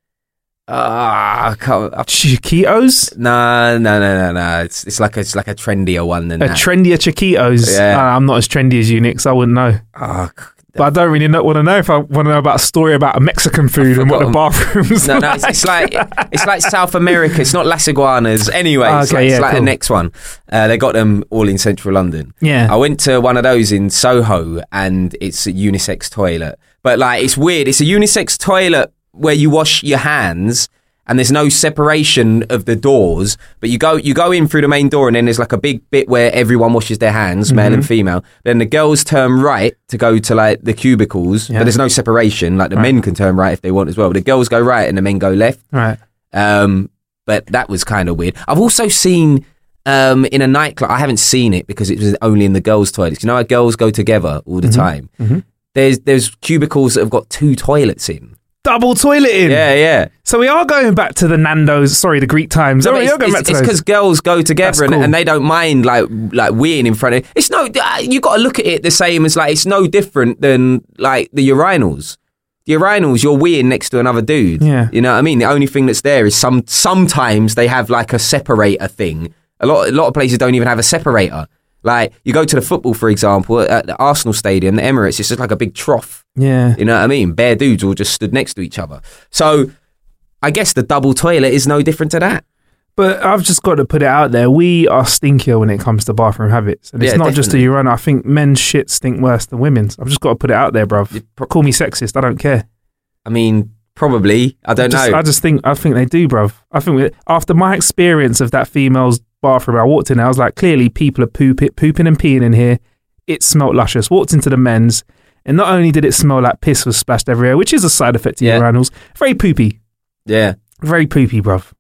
Ah, I Chiquitos, no, no, no, no, no. It's it's like a, it's like a trendier one than a that. trendier Chiquitos. Yeah. Uh, I'm not as trendy as you, Nick, so I wouldn't know. oh, But I don't really know, want to know if I want to know about a story about a Mexican food and what the bathrooms. no, are no, it's, it's like it's like South America. It's not Las Iguanas. Anyway, it's Okay, like, it's yeah, like the next one. Uh, they got them all in central London. Yeah. I went to one of those in Soho, and it's a unisex toilet. But like, it's weird. It's a unisex toilet where you wash your hands. And there's no separation of the doors, but you go you go in through the main door, and then there's like a big bit where everyone washes their hands, male Mm-hmm. and female. Then the girls turn right to go to like the cubicles, Yeah. but there's no separation. Like the men can turn right if they want as well. The girls go right, and the men go left. right. Um, but that was kind of weird. I've also seen um, in a nightclub. I haven't seen it because it was only in the girls' toilets. You know how girls go together all the time. There's there's cubicles that have got two toilets in. Double toileting. Yeah, yeah. So we are going back to the Nando's. Sorry, the Greek times. No, it's going back it's to because girls go together and, cool. and they don't mind like like weeing in front of. It's no. uh, You got to look at it the same as like it's no different than like the urinals. The urinals, you're weeing next to another dude. Yeah. you know what I mean. The only thing that's there is some. Sometimes they have like a separator thing. A lot a lot of places don't even have a separator. Like you go to the football, for example, at the Arsenal stadium, the Emirates. It's just like a big trough. yeah. You know what I mean? Bare dudes all just stood next to each other. So I guess the double toilet is no different to that. But I've just got to put it out there. We are stinkier when it comes to bathroom habits. And it's Yeah, not just a definitely. urinal. I think men's shit stink worse than women's. I've just got to put it out there, bruv. Pro- Call me sexist. I don't care. I mean, probably. I don't Just- know. I just think I think they do, bruv. I think we- after my experience of that female's bathroom, I walked in. I was like, clearly people are poop pooping and peeing in here. It smelt luscious. Walked into the men's, and not only did it smell like piss was splashed everywhere, which is a side effect of Yeah. urinals, very poopy, yeah. very poopy, bruv.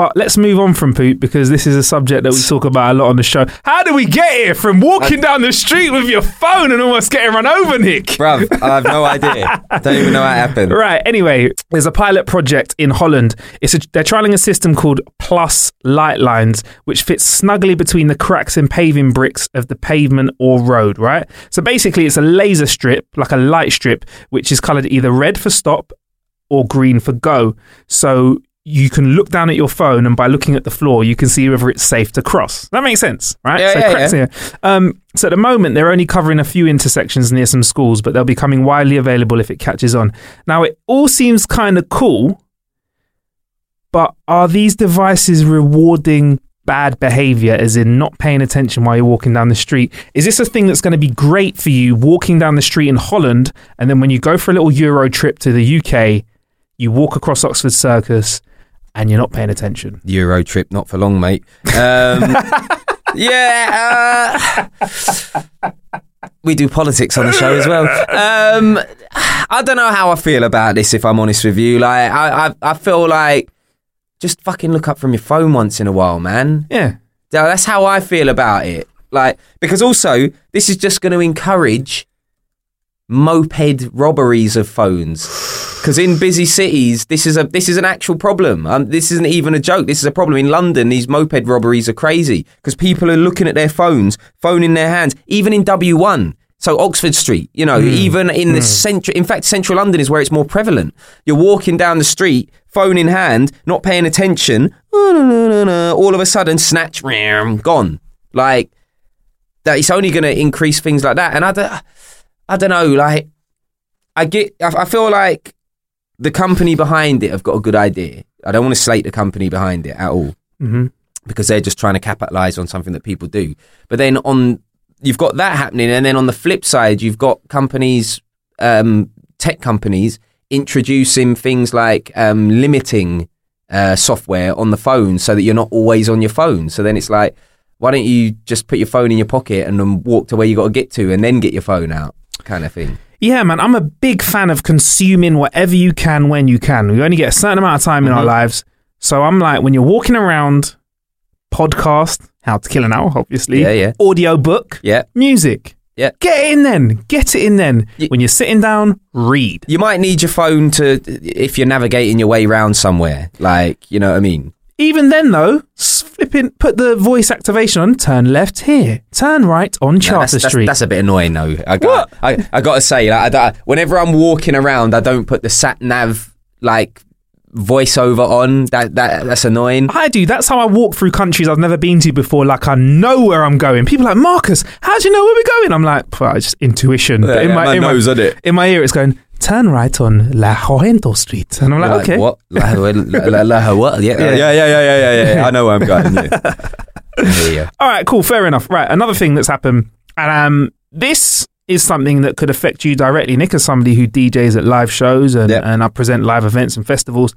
But let's move on from poop because this is a subject that we talk about a lot on the show. How do we get here from walking down the street with your phone and almost getting run over, Nick? Bruv, I have no idea. I don't even know how it happened. Right. Anyway, there's a pilot project in Holland. It's a, they're trialing a system called Plus Light Lines, which fits snugly between the cracks in paving bricks of the pavement or road. Right. So basically, it's a laser strip, like a light strip, which is coloured either red for stop or green for go. So you can look down at your phone, and by looking at the floor, you can see whether it's safe to cross. That makes sense, right? Yeah, so yeah, cracks yeah. here. Um, so at the moment, they're only covering a few intersections near some schools, but they'll be becoming widely available if it catches on. Now, it all seems kind of cool, but are these devices rewarding bad behavior, as in not paying attention while you're walking down the street? Is this a thing that's going to be great for you walking down the street in Holland, and then when you go for a little Euro trip to the UK, you walk across Oxford Circus and you're not paying attention? Euro trip, not for long, mate. Um, yeah. Uh, we do politics on the show as well. Um, I don't know how I feel about this, if I'm honest with you. Like, I, I, I feel like just fucking look up from your phone once in a while, man. Yeah. Yeah, That's how I feel about it. Like, because also, this is just going to encourage moped robberies of phones. Because in busy cities, this is a this is an actual problem. Um, this isn't even a joke. This is a problem in London. These moped robberies are crazy because people are looking at their phones, phone in their hands, even in W one. So Oxford Street, you know, even in the central. In fact, central London is where it's more prevalent. You're walking down the street, phone in hand, not paying attention. All of a sudden, snatch, ram, gone. Like that it's only going to increase things like that. And I don't, I don't know. Like, I get, I, I feel like the company behind it have got a good idea. I don't want to slate the company behind it at all hmm because they're just trying to capitalize on something that people do. But then on you've got that happening, and then on the flip side, you've got companies, um, tech companies, introducing things like um, limiting uh, software on the phone so that you're not always on your phone. So then it's like, why don't you just put your phone in your pocket and then walk to where you got to get to, and then get your phone out, kind of thing. Yeah, man, I'm a big fan of consuming whatever you can when you can. We only get a certain amount of time in our Mhm. lives. So I'm like, when you're walking around, podcast, How to Kill an Hour, obviously. Yeah, yeah. Audio book, Yeah. music. Yeah. Get it in then. Get it in then. When you're sitting down, read. You might need your phone to if you're navigating your way around somewhere. Like, you know what I mean? Even then, though, flipping, put the voice activation on. Turn left here. Turn right on No, Charter that's, that's, Street. that's a bit annoying, though. I got, I, I got to say, like, I, don't- whenever I'm walking around, I don't put the sat nav like voiceover on. That that that's annoying. I do. That's how I walk through countries I've never been to before. Like I know where I'm going. People are like Marcus, how do you know where we're going? I'm like, "Pff, it's just intuition. But in yeah, my, my in, nose, my, it? in my ear, it's going turn right on La Joento Street, and I'm like, You're okay, What? La, la, la, la, what? Yeah, Yeah. yeah, yeah, yeah, yeah, yeah, yeah. I know where I'm going. Yeah. Hear all right, cool, fair enough. Right, another thing that's happened, and um, this is something that could affect you directly, Nick, as somebody who DJs at live shows and Yep. and I present live events and festivals.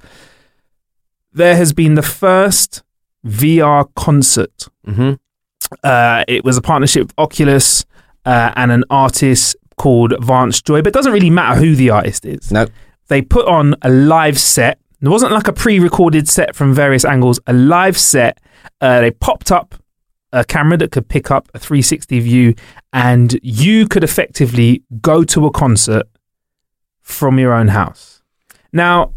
There has been the first VR concert Mhm. Uh, it was a partnership with Oculus uh, and an artist called Vance Joy, but it doesn't really matter who the artist is. No. They put on a live set. It wasn't like a pre-recorded set from various angles. A live set. Uh, they popped up a camera that could pick up a 360 view, and you could effectively go to a concert from your own house. Now,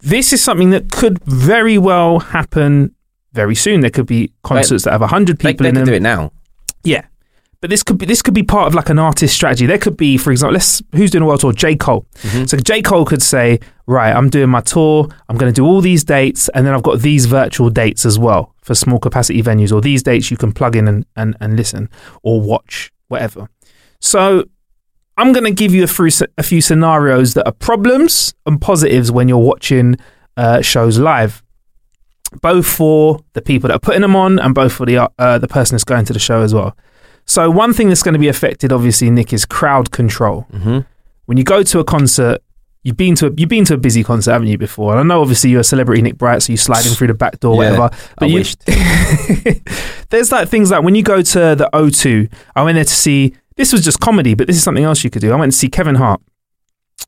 this is something that could very well happen very soon. There could be concerts that have 100 people they in can them. do it now. Yeah. But this could be this could be part of like an artist strategy. There could be, for example, let's who's doing a world tour? J. Cole. So J. Cole could say, right, I'm doing my tour, I'm gonna do all these dates, and then I've got these virtual dates as well for small capacity venues, or these dates you can plug in and, and, and listen or watch, whatever. So I'm gonna give you a few a few scenarios that are problems and positives when you're watching uh, shows live both for the people that are putting them on and both for the uh, the person that's going to the show as well. So one thing that's going to be affected, obviously, Nick, is crowd control. Mhm. When you go to a concert, you've been to a, you've been to a busy concert, haven't you? Before, and I know obviously you're a celebrity, Nick Bright, so you slide in through the back door, Yeah, whatever. I you, there's like things like when you go to the O2. I went there to see. This was just comedy, but this is something else you could do. I went to see Kevin Hart.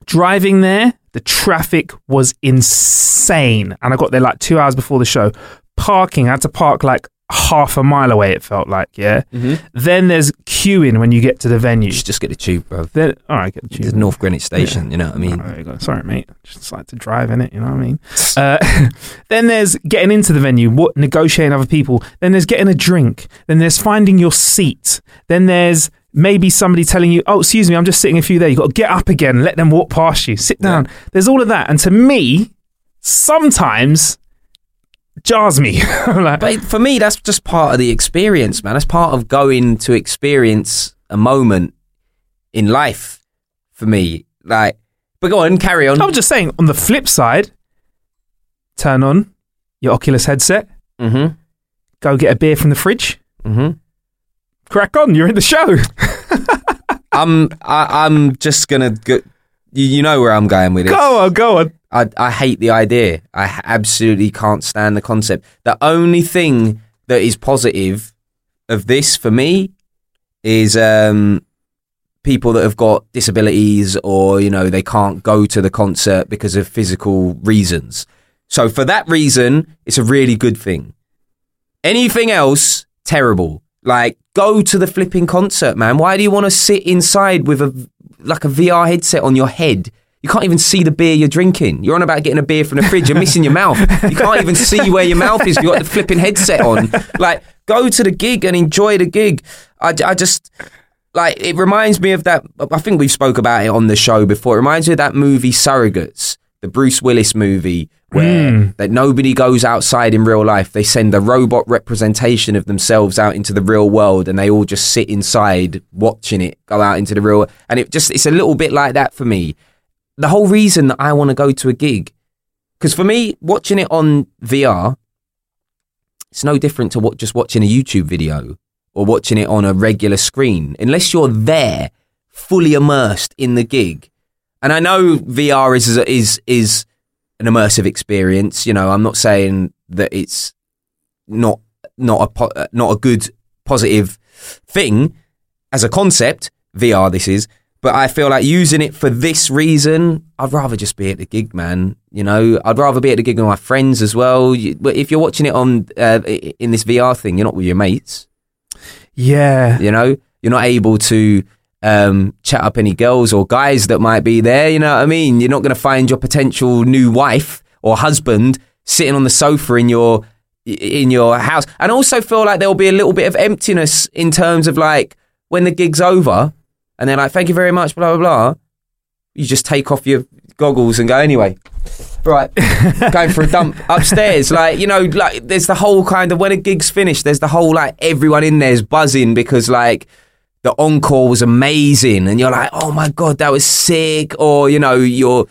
Driving there, the traffic was insane, and I got there like two hours before the show. Parking, I had to park like half a mile away. It felt like, yeah. Then there's queuing when you get to the venue. You should just get the tube, bro. Then, all right, get the It's tube. North Greenwich Station. You know what I mean? Oh, there you go. Sorry, mate. Just like to drive in it. You know what I mean? Uh, then there's getting into the venue, what negotiating other people. Then there's getting a drink. Then there's finding your seat. Then there's maybe somebody telling you, "Oh, excuse me, I'm just sitting a few there." You have got to get up again, let them walk past you, sit down. There's all of that, and to me, sometimes jars me. Like, But for me, that's just part of the experience, man. That's part of going to experience a moment in life. For me, like, but go on, carry on. I was just saying. On the flip side, turn on your Oculus headset. Mm-hmm. Go get a beer from the fridge. Mm-hmm. Crack on. You're in the show. I'm I, I'm just gonna go. You, you know where I'm going with it. Go on, go on. I I hate the idea. I absolutely can't stand the concept. The only thing that is positive of this for me is um people that have got disabilities or you know they can't go to the concert because of physical reasons. So for that reason, it's a really good thing. Anything else, terrible. Like go to the flipping concert, man. Why do you want to sit inside with a like a VR headset on your head? You can't even see the beer you're drinking. You're on about getting a beer from the fridge. You're missing your mouth. You can't even see where your mouth is. You've got the flipping headset on. Like, go to the gig and enjoy the gig. I, I just like it reminds me of that. I think we've spoke about it on the show before. It reminds me of that movie Surrogates. the Bruce Willis movie where hmm. that nobody goes outside in real life. They send a robot representation of themselves out into the real world and they all just sit inside watching it go out into the real and it just it's a little bit like that for me. The whole reason that I want to go to a gig because for me watching it on VR it's no different to what just watching a YouTube video or watching it on a regular screen unless you're there fully immersed in the gig. And I know VR is is is an immersive experience. You know, I'm not saying that it's not not a po- not a good positive thing as a concept. VR, this is, but I feel like using it for this reason, I'd rather just be at the gig, man. You know, I'd rather be at the gig with my friends as well. You- But if you're watching it on uh, in this VR thing, you're not with your mates. Yeah. You know, you're not able to um, chat up any girls or guys that might be there. You know what I mean? You're not going to find your potential new wife or husband sitting on the sofa in your in your house. And also feel like there'll be a little bit of emptiness in terms of like when the gig's over and they're like, "Thank you very much," blah blah blah. You just take off your goggles and go anyway. Right, going for a dump upstairs. Like you know, like there's the whole kind of when a gig's finished, there's the whole like everyone in there's buzzing because like the encore was amazing, and you're like, oh my god, that was sick. Or you know, you're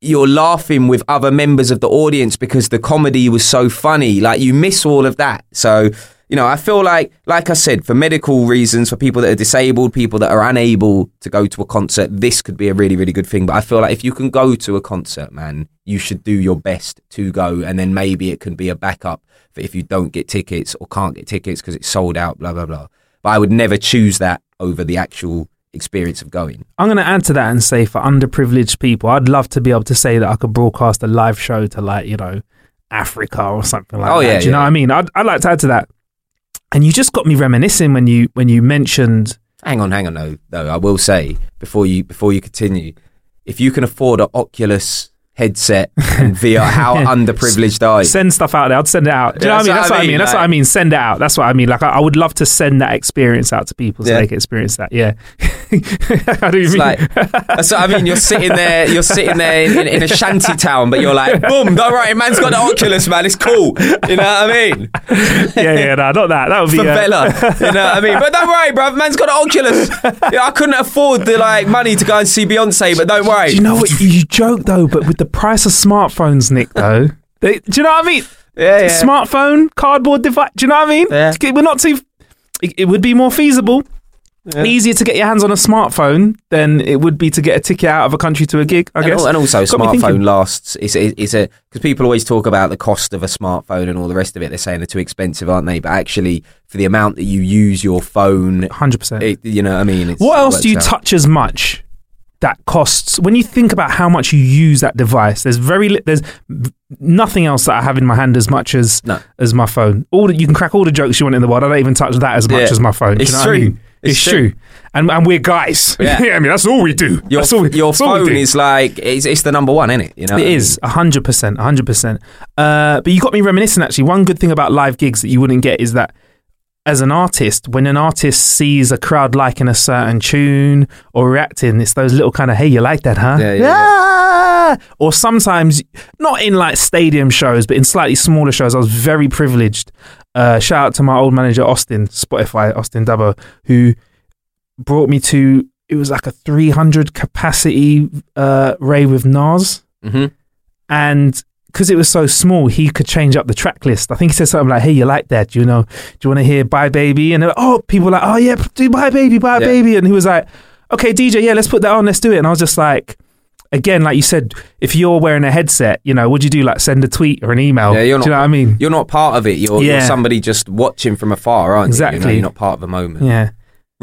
you're laughing with other members of the audience because the comedy was so funny. Like you miss all of that. So you know, I feel like, like I said, for medical reasons, for people that are disabled, people that are unable to go to a concert, this could be a really, really good thing. But I feel like if you can go to a concert, man, you should do your best to go, and then maybe it can be a backup for if you don't get tickets or can't get tickets because it's sold out, blah blah blah. But I would never choose that over the actual experience of going. I'm going to add to that and say for underprivileged people, I'd love to be able to say that I could broadcast a live show to like, you know, Africa or something like Oh, that. yeah, Do you know what I mean? I'd, I'd like to add to that. And you just got me reminiscing when you when you mentioned Hang on, hang on, though. Though I will say before you before you continue, if you can afford an Oculus headset and VR, how underprivileged are you? send stuff out there. I'd send it out. Do you Yeah, know what I mean? That's what I mean. That's what I mean. Send it out. That's what I mean. Like I, I would love to send that experience out to people so Yeah. they can experience that. Yeah. How do you It's mean? like that's what I mean. You're sitting there, you're sitting there in, in a shanty town, but you're like, boom, don't worry, man's got the Oculus, man. It's cool. You know what I mean? yeah, yeah, no, not that. That would be uh, Favela. You know what I mean? But don't worry, bruv, man's got an Oculus. Yeah, I couldn't afford the like money to go and see Beyonce, but don't worry. Do you know what you joke though? But with the price of smartphones, Nick, though, they, do you know what I mean? Yeah, yeah. Smartphone, cardboard device. Do you know what I mean? Yeah. We're not too. It, it would be more feasible. Easier to get your hands on a smartphone than it would be to get a ticket out of a country to a gig. I and, guess. al- and also, Got smartphone lasts. It's, a- it's a because people always talk about the cost of a smartphone and all the rest of it. They're saying they're too expensive, aren't they? But actually, for the amount that you use your phone, Hundred percent. you know what I mean. It's, What else do you out. touch as much that costs when you think about how much you use that device? There's very li- there's nothing else that I have in my hand as much as No. as my phone. All the, you can crack all the jokes you want in the world. I don't even touch that as much Yeah. as my phone. It's you know what I true. mean? It's It's, true. true. And and we're guys. Yeah. I mean that's all we do. Your, that's all we, your we phone do. is like it's, it's the number one, isn't it? You know, it is what hundred percent, hundred percent. Uh, But you got me reminiscing. Actually, one good thing about live gigs that you wouldn't get is that as an artist, when an artist sees a crowd liking a certain tune or reacting, it's those little kind of "Hey, you like that, huh?" Yeah, yeah, Ah! Or sometimes, not in like stadium shows, but in slightly smaller shows. I was very privileged. Uh, shout out to my old manager Austin, Spotify Austin Daboh, who brought me to. It was like a 300 capacity uh, rave with Nas Mhm. and because it was so small, he could change up the track list. I think he said something like, "Hey, you like that? Do you know? Do you want to hear Bye Baby?" And like, oh, people were like, "Oh yeah, do Bye Baby, Bye Yeah. Baby," and he was like, "Okay, DJ, yeah, let's put that on, let's do it." And I was just like. Again, like you said, if you're wearing a headset, you know, would you do like send a tweet or an email? Yeah, you're do you know not- what I mean? You're not part of it. You're, you're somebody just watching from afar, aren't you? you? know, Exactly. you're not part of the moment. Yeah.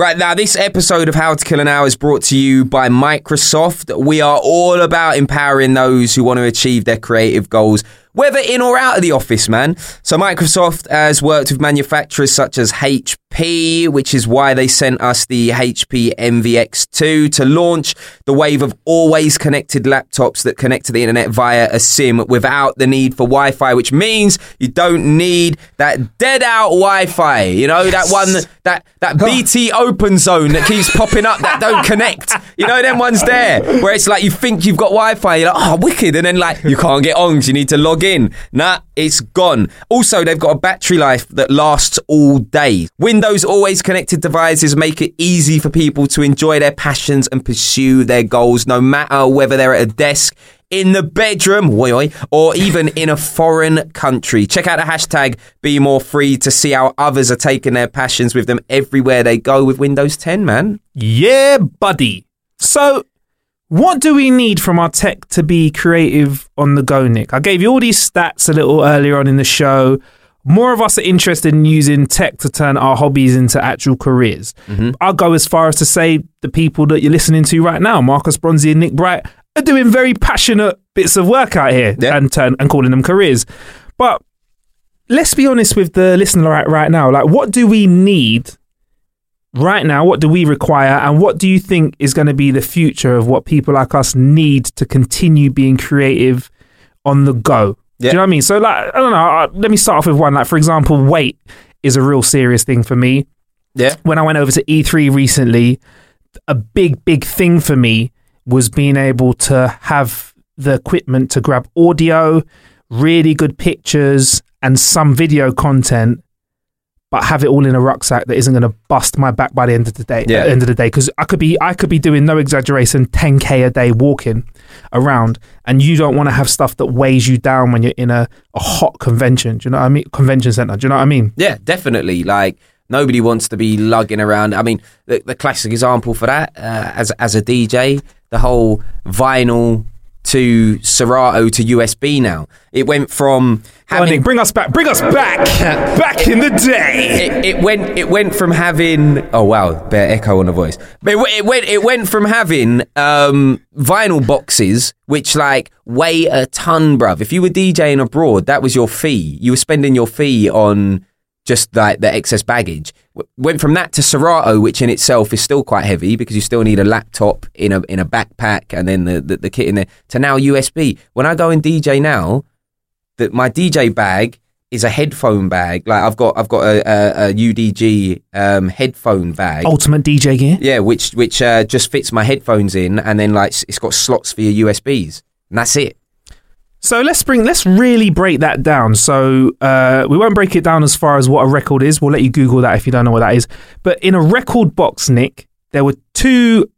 Right now, this episode of How to Kill an Hour is brought to you by Microsoft. We are all about empowering those who want to achieve their creative goals. Whether in or out of the office, man. So Microsoft has worked with manufacturers such as HP, which is why they sent us the HP Envy x2 to launch the wave of always connected laptops that connect to the internet via a SIM without the need for Wi-Fi, which means you don't need that dead out Wi-Fi. You know that one that that BT open zone that keeps popping up that don't connect. You know them ones there where it's like you think you've got Wi-Fi, you're like oh wicked, and then like you can't get on because you need to log in. Nah, it's gone. Also, they've got a battery life that lasts all day. Windows always connected devices make it easy for people to enjoy their passions and pursue their goals, no matter whether they're at a desk in the bedroom, oi, or even in a foreign country. Check out the hashtag Be More Free to see how others are taking their passions with them everywhere they go with Windows 10, man. Yeah, buddy. So, what do we need from our tech to be creative on the go, Nick? I gave you all these stats a little earlier on in the show. More of us are interested in using tech to turn our hobbies into actual careers. Mm-hmm. I'll go as far as to say the people that you're listening to right now, Marcus Bronzy and Nick Bright, are doing very passionate bits of work out here Yeah. and turn and calling them careers. But let's be honest with the listener right, right now. Like, what do we need right now? What do we require? And what do you think is going to be the future of what people like us need to continue being creative on the go? Do you know what I mean? So, like, I don't know. Let me start off with one. Like, for example, weight is a real serious thing for me Yeah. when I went over to E3 recently, a big, big thing for me was being able to have the equipment to grab audio, really good pictures, and some video content, but have it all in a rucksack that isn't going to bust my back by the end of the day. Yeah. At the end of the day, because I could be, I could be doing no exaggeration, 10k a day walking around, and you don't want to have stuff that weighs you down when you're in a, a hot convention. Do you know what I mean? Convention center. Do you know what I mean? Yeah, definitely. Like nobody wants to be lugging around. I mean, the, the classic example for that, uh, as as a DJ, the whole vinyl to Serato to USB. Now it went from having bring us back. Bring us back. back in the day. it, it went it went from having oh wow bear echo on the voice but it, it went it went from having um vinyl boxes which like weigh a ton bruv if you were DJing abroad that was your fee you were spending your fee on just like the excess baggage W- went from that to Serato which in itself is still quite heavy because you still need a laptop in a in a backpack and then the, the, the kit in there to now USB when I go and DJ now that my DJ bag is a headphone bag. Like I've got I've got a, a, a UDG um, headphone bag. Ultimate DJ gear. Yeah, which which uh, just fits my headphones in, and then like it's got slots for your USBs, and that's it. So let's bring let's really break that down. So uh, we won't break it down as far as what a record is. We'll let you Google that if you don't know what that is. But in a record box, Nick, there were two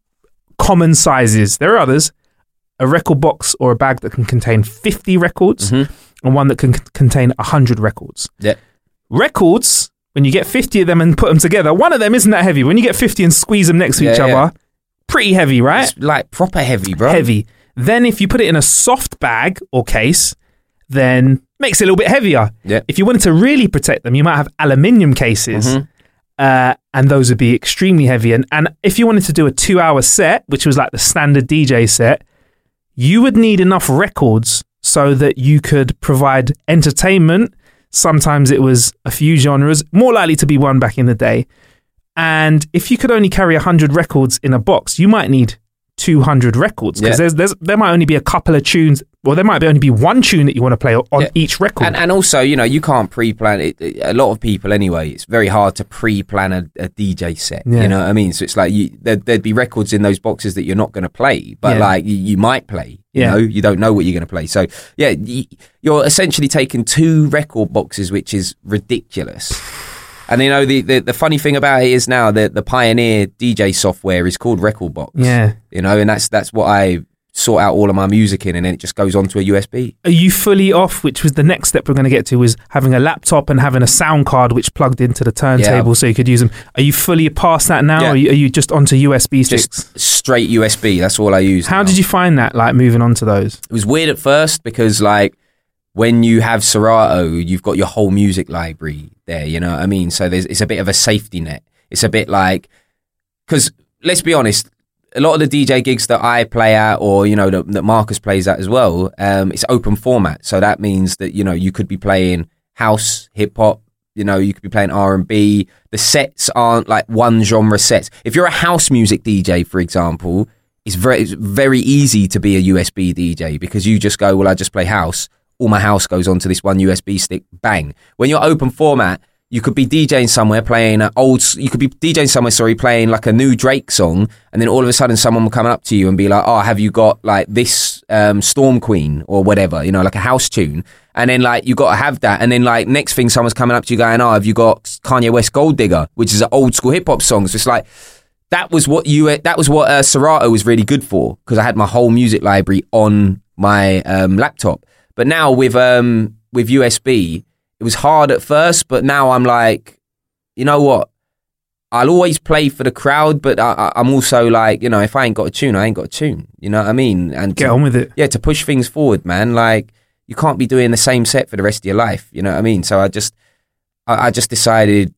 common sizes. There are others. A record box or a bag that can contain 50 records and one that can c- contain 100 records. Yeah, Records, when you get 50 of them and put them together, one of them isn't that heavy. When you get 50 and squeeze them next to Yeah, each yeah. other, pretty heavy, right? it's like proper heavy, bro. heavy. Then if you put it in a soft bag or case, then makes it a little bit heavier. Yeah. If you wanted to really protect them, you might have aluminium cases, Mm-hmm. uh, and those would be extremely heavy. And and if you wanted to do a two-hour set, which was like the standard DJ set, you would need enough records so that you could provide entertainment. Sometimes it was a few genres, more likely to be one back in the day. And if you could only carry 100 records in a box, you might need 200 records because Yeah. there's, there's there might only be a couple of tunes, or there might be only be one tune that you want to play on Yeah. each record. And, and also, you know, you can't pre-plan it. A lot of people, anyway, it's very hard to pre-plan a, a DJ set. Yeah. You know what I mean? So it's like you, there, there'd be records in those boxes that you're not going to play, but like you, you might play. You know, you don't know what you're going to play. So yeah, you're essentially taking two record boxes, which is ridiculous. And you know the, the, the funny thing about it is now that the Pioneer DJ software is called rekordbox. Yeah. you know, and that's that's what I sort out all of my music in, and then it just goes onto a USB. Are you fully off? Which was the next step we're going to get to was having a laptop and having a sound card which plugged into the turntable Yeah. so you could use them. Are you fully past that now? Yeah. Or are you, are you just onto USB sticks? Just straight USB. That's all I use. How now. did you find that? Like moving on to those. It was weird at first because like when you have Serato, you've got your whole music library there. You know what I mean? So there's it's a bit of a safety net. It's a bit like because let's be honest, a lot of the DJ gigs that I play at, or you know that, that Marcus plays at as well, um, it's open format. So that means that you know you could be playing house, hip hop. You know, you could be playing R and B. The sets aren't like one genre sets. If you're a house music DJ, for example, it's very it's very easy to be a USB DJ because you just go, well, I just play house. All my house goes onto this one USB stick. Bang. When you're open format, you could be DJing somewhere playing an old. You could be DJing somewhere, sorry, playing like a new Drake song, and then all of a sudden someone will come up to you and be like, "Oh, have you got like this um, Storm Queen or whatever? You know, like a house tune." And then like you got to have that, and then like next thing someone's coming up to you going, "Oh, have you got Kanye West Gold Digger?" Which is an old school hip hop song. So it's like that was what you that was what uh, Serato was really good for because I had my whole music library on my um, laptop. But now with um, with USB, it was hard at first, but now I'm like, you know what? I'll always play for the crowd, but I, am also like, you know, if I ain't got a tune, I ain't got a tune. You know what I mean? And get to, on with it. Yeah, to push things forward, man. Like you can't be doing the same set for the rest of your life. You know what I mean? So I just, I, I just decided,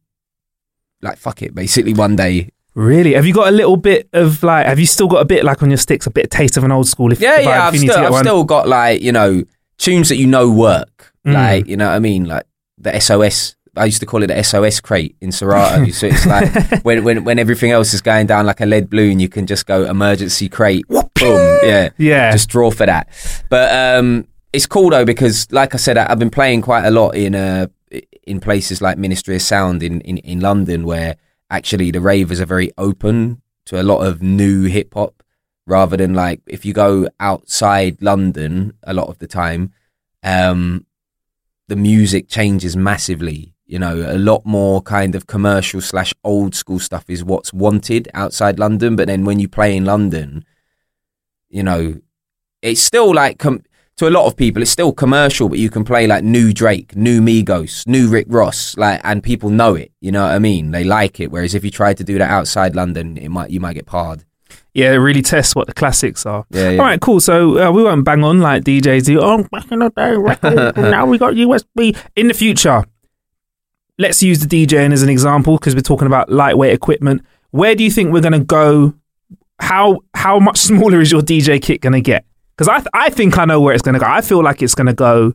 like, fuck it. Basically, one day Really? Have you got a little bit of like? Have you still got a bit like on your sticks, a bit of taste of an old school? If yeah, if yeah, I, I've, still, I've still got like you know tunes that you know work, Mm. like you know what I mean, like the SOS. I used to call it the SOS crate in Serato. so it's like when, when when everything else is going down like a lead balloon, you can just go emergency crate, boom, yeah, Yeah. just draw for that. But um, it's cool though because, like I said, I- I've been playing quite a lot in uh in places like Ministry of Sound in in, in London, where actually the ravers are very open to a lot of new hip hop, rather than like if you go outside London a lot of the time, um, the music changes massively. You know, a lot more kind of commercial slash old school stuff is what's wanted outside London. But then when you play in London, you know, it's still like com- to a lot of people, it's still commercial, but you can play like new Drake, new Migos, new Rick Ross, like, and people know it. You know what I mean? They like it. Whereas if you try to do that outside London, it might you might get parred. Yeah, it really tests what the classics are. Yeah, yeah. All right, cool. So uh, we won't bang on like DJs do. Oh, back in the day, record, now we got USB. In the future, let's use the DJing as an example because we're talking about lightweight equipment. Where do you think we're going to go? How how much smaller is your DJ kit going to get? Because I th- I think I know where it's going to go. I feel like it's going to go.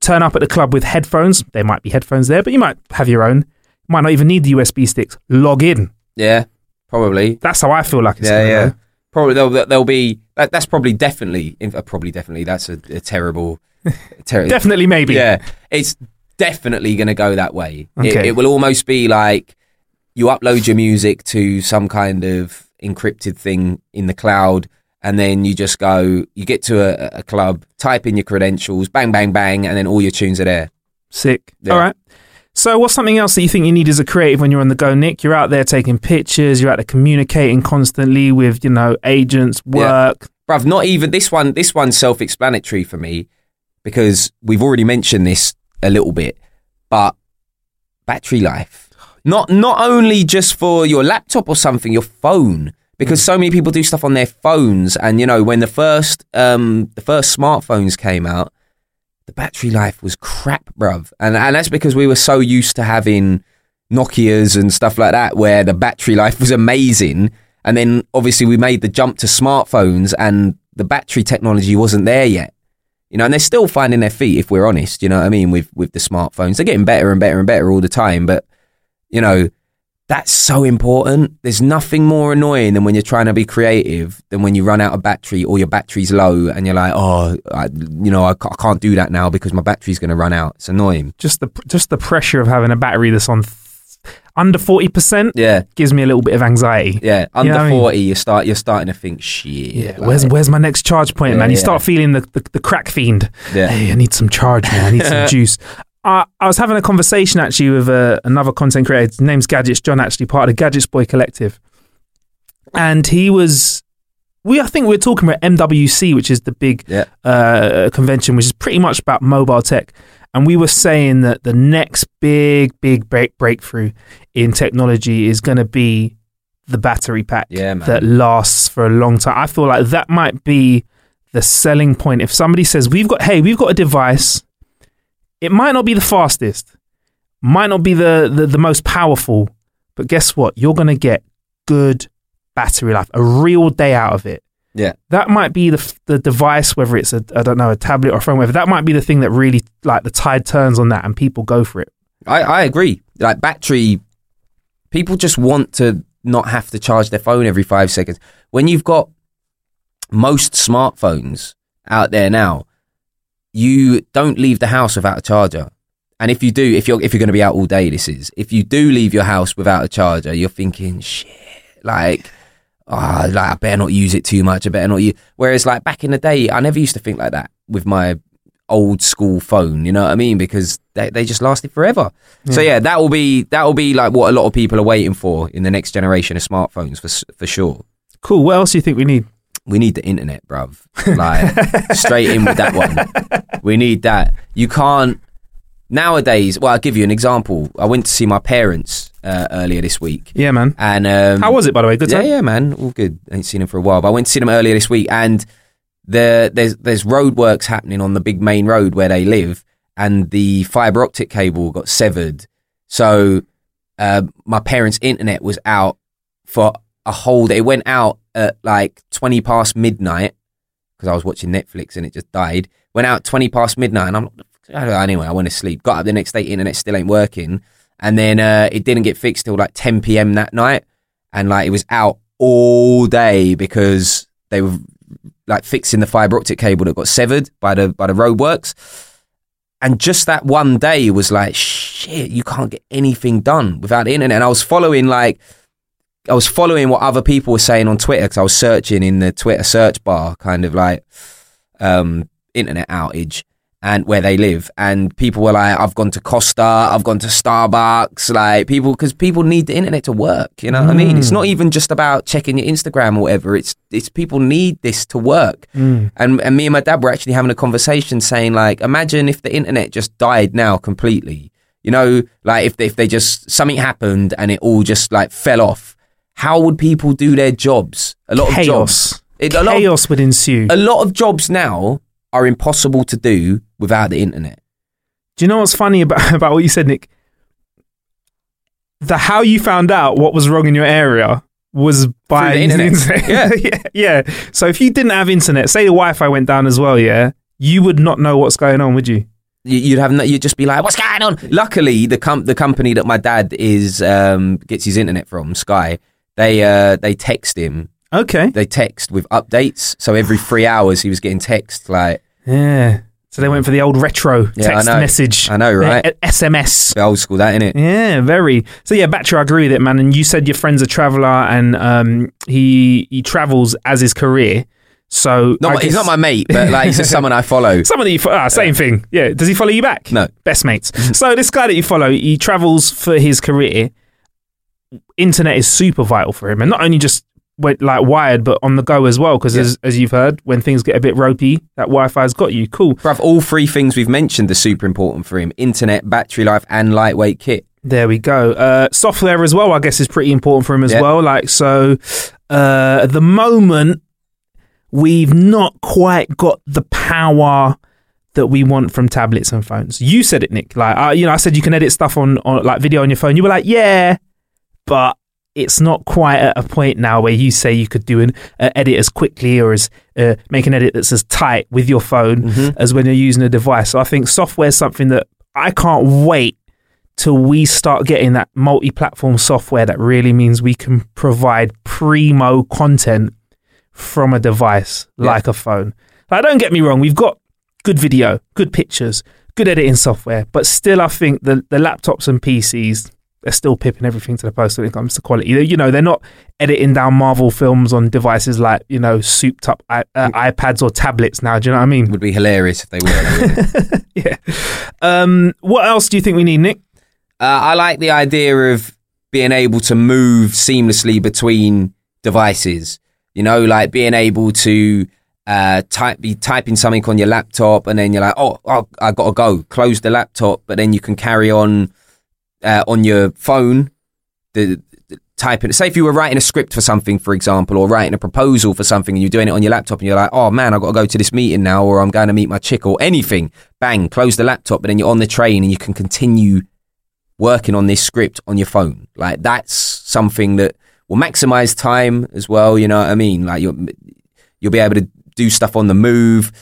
Turn up at the club with headphones. There might be headphones there, but you might have your own. Might not even need the USB sticks. Log in. Yeah, probably. That's how I feel like it's yeah, going to yeah. go. Probably they'll there'll be that, that's probably definitely probably definitely that's a, a terrible, ter- Definitely, maybe. Yeah, it's definitely going to go that way. It, it will almost be like you upload your music to some kind of encrypted thing in the cloud, and then you just go, you get to a, a club, type in your credentials, bang, bang, bang, and then all your tunes are there. Sick. Yeah. All right. So, what's something else that you think you need as a creative when you're on the go, Nick? You're out there taking pictures. You're out there communicating constantly with, you know, agents, work. Yeah. bruv, not even this one. This one's self-explanatory for me because we've already mentioned this a little bit, but battery life. Not not only just for your laptop or something, your phone. Because so many people do stuff on their phones, and you know when the first um the first smartphones came out, the battery life was crap, bruv, and and that's because we were so used to having Nokia's and stuff like that, where the battery life was amazing. And then obviously we made the jump to smartphones and the battery technology wasn't there yet. You know, and they're still finding their feet if we're honest, you know what I mean, with with the smartphones. They're getting better and better and better all the time, but you know, that's so important. There's nothing more annoying than when you're trying to be creative than when you run out of battery or your battery's low and you're like, oh, I, you know, I, I can't do that now because my battery's going to run out. It's annoying. Just the just the pressure of having a battery that's on th- under forty percent Yeah, gives me a little bit of anxiety. yeah. Under know what I mean? forty, you start you're starting to think, shit. Yeah, like- where's where's my next charge point, Yeah, man? You yeah. start feeling the, the the crack fiend. Yeah. Hey, I need some charge, man. I need some juice. Uh, I was having a conversation actually with uh, another content creator. His name's Gadgets John, actually part of the Gadgets Boy Collective, and he was. We I think we were talking about MWC, which is the big Yeah. uh, convention, which is pretty much about mobile tech. And we were saying that the next big, big break- breakthrough in technology is going to be the battery pack Yeah, that lasts for a long time. I feel like that might be the selling point. If somebody says, We've got, hey, we've got a device, it might not be the fastest, might not be the, the, the most powerful, but guess what? You're going to get good battery life, a real day out of it. Yeah. That might be the the device, whether it's a I don't know a tablet or a phone, whether that might be the thing that really like the tide turns on that and people go for it. I, I agree. Like battery, people just want to not have to charge their phone every five seconds. When you've got most smartphones out there now, you don't leave the house without a charger. And if you do, if you're if you're going to be out all day, this is. If you do leave your house without a charger, you're thinking, shit, like, ah, like I better not use it too much. I better not use. Whereas, like back in the day, I never used to think like that with my old school phone. You know what I mean? Because they, they just lasted forever. So yeah, that will be that will be like what a lot of people are waiting for in the next generation of smartphones for for sure. Cool. What else do you think we need? We need the internet, bruv. Like straight in with that one. We need that. You can't nowadays. Well, I'll give you an example. I went to see my parents uh, earlier this week, Yeah, man. and um, How was it, by the way? Good yeah, time. yeah, man, all good. ain't seen him for a while, but I went to see them earlier this week, and the, there's there's roadworks happening on the big main road where they live, and the fiber optic cable got severed. So uh, my parents' internet was out for a whole. It went out at like twenty past midnight because I was watching Netflix and it just died. Went out twenty past midnight, and I'm anyway. I went to sleep. Got up the next day, internet still ain't working, and then uh, it didn't get fixed till like ten p.m. that night, and like it was out all day because they were like fixing the fiber optic cable that got severed by the by the roadworks. And just that one day was like, shit, you can't get anything done without the internet. And I was following like, I was following what other people were saying on Twitter because I was searching in the Twitter search bar, kind of like um, internet outage and where they live. And people were like, I've gone to Costa, I've gone to Starbucks, like people, because people need the internet to work. You know what I mean? It's not even just about checking your Instagram or whatever. It's, it's people need this to work. And, and me and my dad were actually having a conversation saying like, imagine if the internet just died now completely. You know, like if, if they just, something happened and it all just like fell off. How would people do their jobs? A lot of jobs. It, a lot of Chaos would ensue. a lot of jobs now are impossible to do without the internet. Do you know what's funny about, about what you said, Nick? The how you found out what was wrong in your area was by the internet. yeah. yeah. yeah, So if you didn't have internet, say the Wi-Fi went down as well, yeah, you would not know what's going on, would you? You- You'd have no, you'd just be like, "What's going on?" Luckily, the com- the company that my dad is um, gets his internet from, Sky, they uh, they text him. Okay. They text with updates. So every three hours, he was getting text like Yeah. So they went for the old retro Yeah, text message. I know, right? SMS. the old school, that innit? Yeah, very. So yeah, Batcher, I agree with it, man. And you said your friend's a traveller, and um, he he travels as his career. So Not my, he's not my mate, but like he's just someone I follow. Someone that you follow, ah, same thing. Yeah. Does he follow you back? No. Best mates. so this guy that you follow, he travels for his career. Internet is super vital for him, and not only just like wired, but on the go as well. Because as as you've heard, when things get a bit ropey, that Wi-Fi's got you. Cool. Bruv, all three things we've mentioned are super important for him: internet, battery life, and lightweight kit. There we go. Uh, software as well, I guess, is pretty important for him as Yeah. well. Like so, uh, at the moment, we've not quite got the power that we want from tablets and phones. You said it, Nick. Like, uh, you know, I said you can edit stuff on, on like video on your phone. You were like, yeah, but it's not quite at a point now where you say you could do an uh, edit as quickly or as uh, make an edit that's as tight with your phone as when you're using a device. So I think software is something that I can't wait till we start getting that multi-platform software that really means we can provide primo content from a device Yeah. like a phone. Like, don't get me wrong, we've got good video, good pictures, good editing software, but still, I think the the laptops and PCs they're still pipping everything to the post when it comes to quality. You know, they're not editing down Marvel films on devices like you know souped up I- uh, iPads or tablets now. Do you know what I mean? Would be hilarious if they were. yeah. Um, what else do you think we need, Nick? Uh, I like the idea of being able to move seamlessly between devices. You know, like being able to uh, type, be typing something on your laptop, and then you're like, "Oh, oh I gotta go." Close the laptop, but then you can carry on uh, on your phone. The, the typing. Say if you were writing a script for something, for example, or writing a proposal for something, and you're doing it on your laptop, and you're like, "Oh man, I got to go to this meeting now, or I'm going to meet my chick, or anything." Bang, close the laptop, but then you're on the train, and you can continue working on this script on your phone. Like that's something that will maximize time as well. You know what I mean? Like you'll you'll be able to do stuff on the move,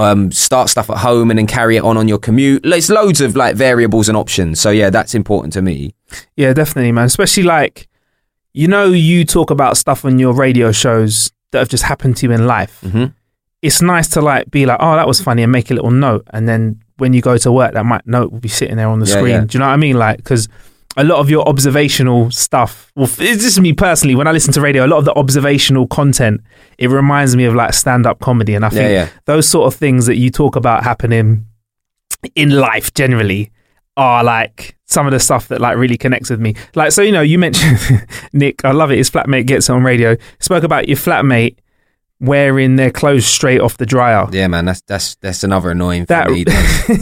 um, start stuff at home, and then carry it on on your commute. There's loads of like variables and options. So yeah, that's important to me. Yeah, definitely, man. Especially like, you know, you talk about stuff on your radio shows that have just happened to you in life. hmm It's nice to like be like, oh, that was funny, and make a little note, and then when you go to work, that might note will be sitting there on the Yeah, screen. yeah. Do you know what I mean? Like, because a lot of your observational stuff, well, this is me personally. When I listen to radio, a lot of the observational content, it reminds me of like stand-up comedy, and I think yeah. those sort of things that you talk about happening in life generally are like some of the stuff that like really connects with me. Like, so you know, you mentioned Nick. I love it. His flatmate gets it on radio. Spoke about your flatmate wearing their clothes straight off the dryer. Yeah, man, that's that's that's another annoying That- thing. That he,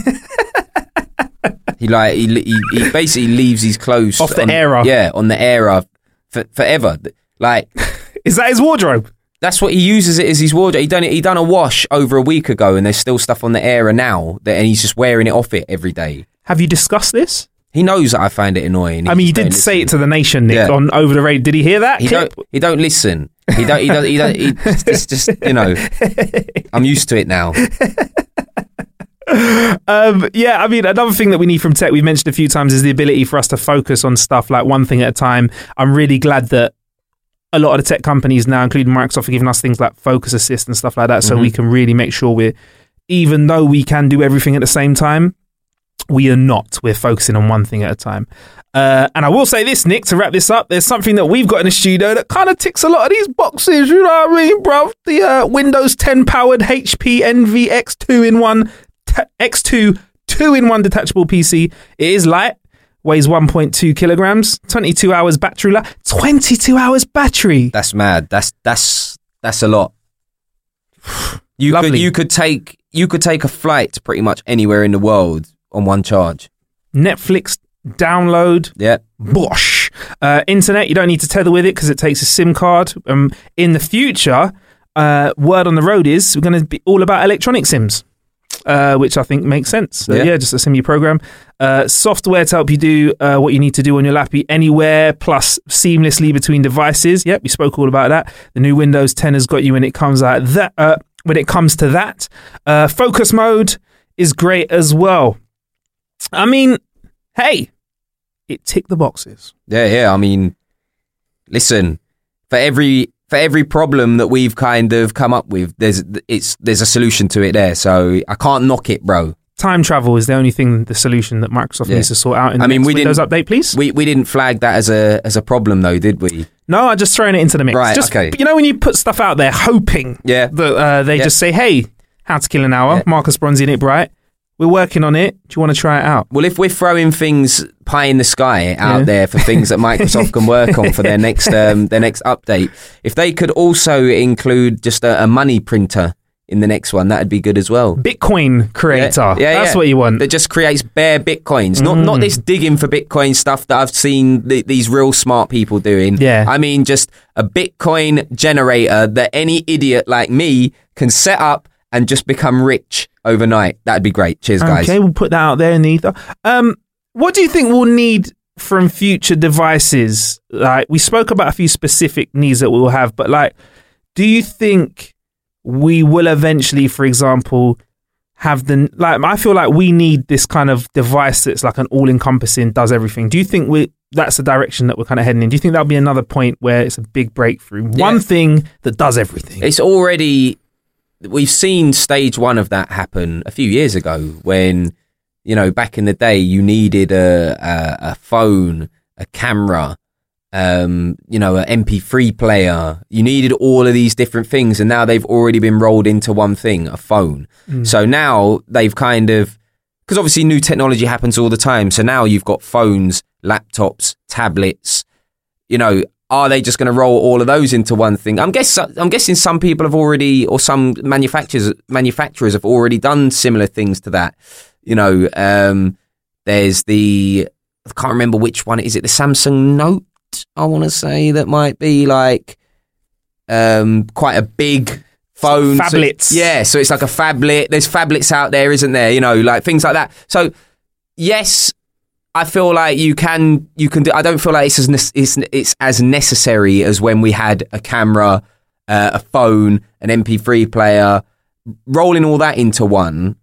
does. he like he, he he basically leaves his clothes Off the on, air. Yeah, on the air for, forever. Like Is that his wardrobe? That's what he uses it as his wardrobe. He done it. He done a wash over a week ago, and there's still stuff on the air now. That and he's just wearing it off it every day. Have you discussed this? He knows that I find it annoying. I mean, you did say it to the nation, Nick, Yeah. on over the radio. Did he hear that? He clip? don't. He don't listen. He don't. He don't. He don't. He, it's just you know. I'm used to it now. Um, yeah, I mean, another thing that we need from tech, we've mentioned a few times, is the ability for us to focus on stuff like one thing at a time. I'm really glad that a lot of the tech companies now, including Microsoft, are giving us things like Focus Assist and stuff like that, so we can really make sure we're, even though we can do everything at the same time, we are not. We're focusing on one thing at a time. Uh, and I will say this, Nick, to wrap this up, there's something that we've got in the studio that kind of ticks a lot of these boxes. You know what I mean, bro? The uh, Windows 10 powered HP Envy X 2 in 1 t- X2 2 in 1 detachable PC. It is light, weighs 1.2 kilograms, 22 hours battery life. 22 hours battery. That's mad. That's that's that's a lot. You Lovely. could you could take you could take a flight to pretty much anywhere in the world on one charge. Netflix download. Yeah. Bosh. Uh, internet, you don't need to tether with it because it takes a SIM card. Um, in the future, uh, word on the road is we're going to be all about electronic SIMs, uh, which I think makes sense. So, yeah. Yeah. just a you program. Uh, software to help you do uh, what you need to do on your lappy anywhere, plus seamlessly between devices. Yep, we spoke all about that. The new Windows 10 has got you when it comes out that. Uh, when it comes to that, uh, focus mode is great as well. I mean, hey, it ticked the boxes. Yeah, yeah. I mean, listen, for every for every problem that we've kind of come up with, there's it's there's a solution to it there. So I can't knock it, bro. Time travel is the only thing, the solution that Microsoft Yeah. needs to sort out in the I mean, we Windows didn't- update, please. We we didn't flag that as a as a problem though, did we? no, I'm just throwing it into the mix. Right, Just, okay. You know, when you put stuff out there, hoping Yeah. that uh, they Yeah. just say, "Hey, How to Kill an Hour,". Marcus Bronzy, Nick Bright. We're working on it. Do you want to try it out? Well, if we're throwing things pie in the sky out Yeah. there for things that Microsoft can work on for their next um, their next update, if they could also include just a, a money printer in the next one, that'd be good as well. Bitcoin creator. Yeah, yeah, That's yeah. what you want. That just creates bare bitcoins, not not this digging for Bitcoin stuff that I've seen th- these real smart people doing. Yeah. I mean just a Bitcoin generator that any idiot like me can set up and just become rich overnight. That'd be great. Cheers, guys. Okay, we'll put that out there in the ether. Um, what do you think we'll need from future devices? Like we spoke about a few specific needs that we'll have, but like, do you think we will eventually, for example, have the like? I feel like we need this kind of device that's like an all-encompassing, does everything. Do you think we? That's the direction that we're kind of heading in. Do you think that'll be another point where it's a big breakthrough? One thing that does everything. It's already we've seen stage one of that happen a few years ago when you know back in the day you needed a a, a phone, a camera, um, you know, an MP3 player. You needed all of these different things, and now they've already been rolled into one thing, a phone. So now they've kind of because obviously new technology happens all the time. So now you've got phones, laptops, tablets. You know, are they just going to roll all of those into one thing? I'm guess I'm guessing some people have already, or some manufacturers manufacturers have already done similar things to that. You know, um, there's the I can't remember which one is it. The Samsung Note, I want to say that might be like um, quite a big phone. So- yeah, so it's like a phablet. There's phablets out there, isn't there? You know, like things like that. So yes, I feel like you can you can do. I don't feel like it's as it's it's as necessary as when we had a camera, uh, a phone, an MP3 player, rolling all that into one.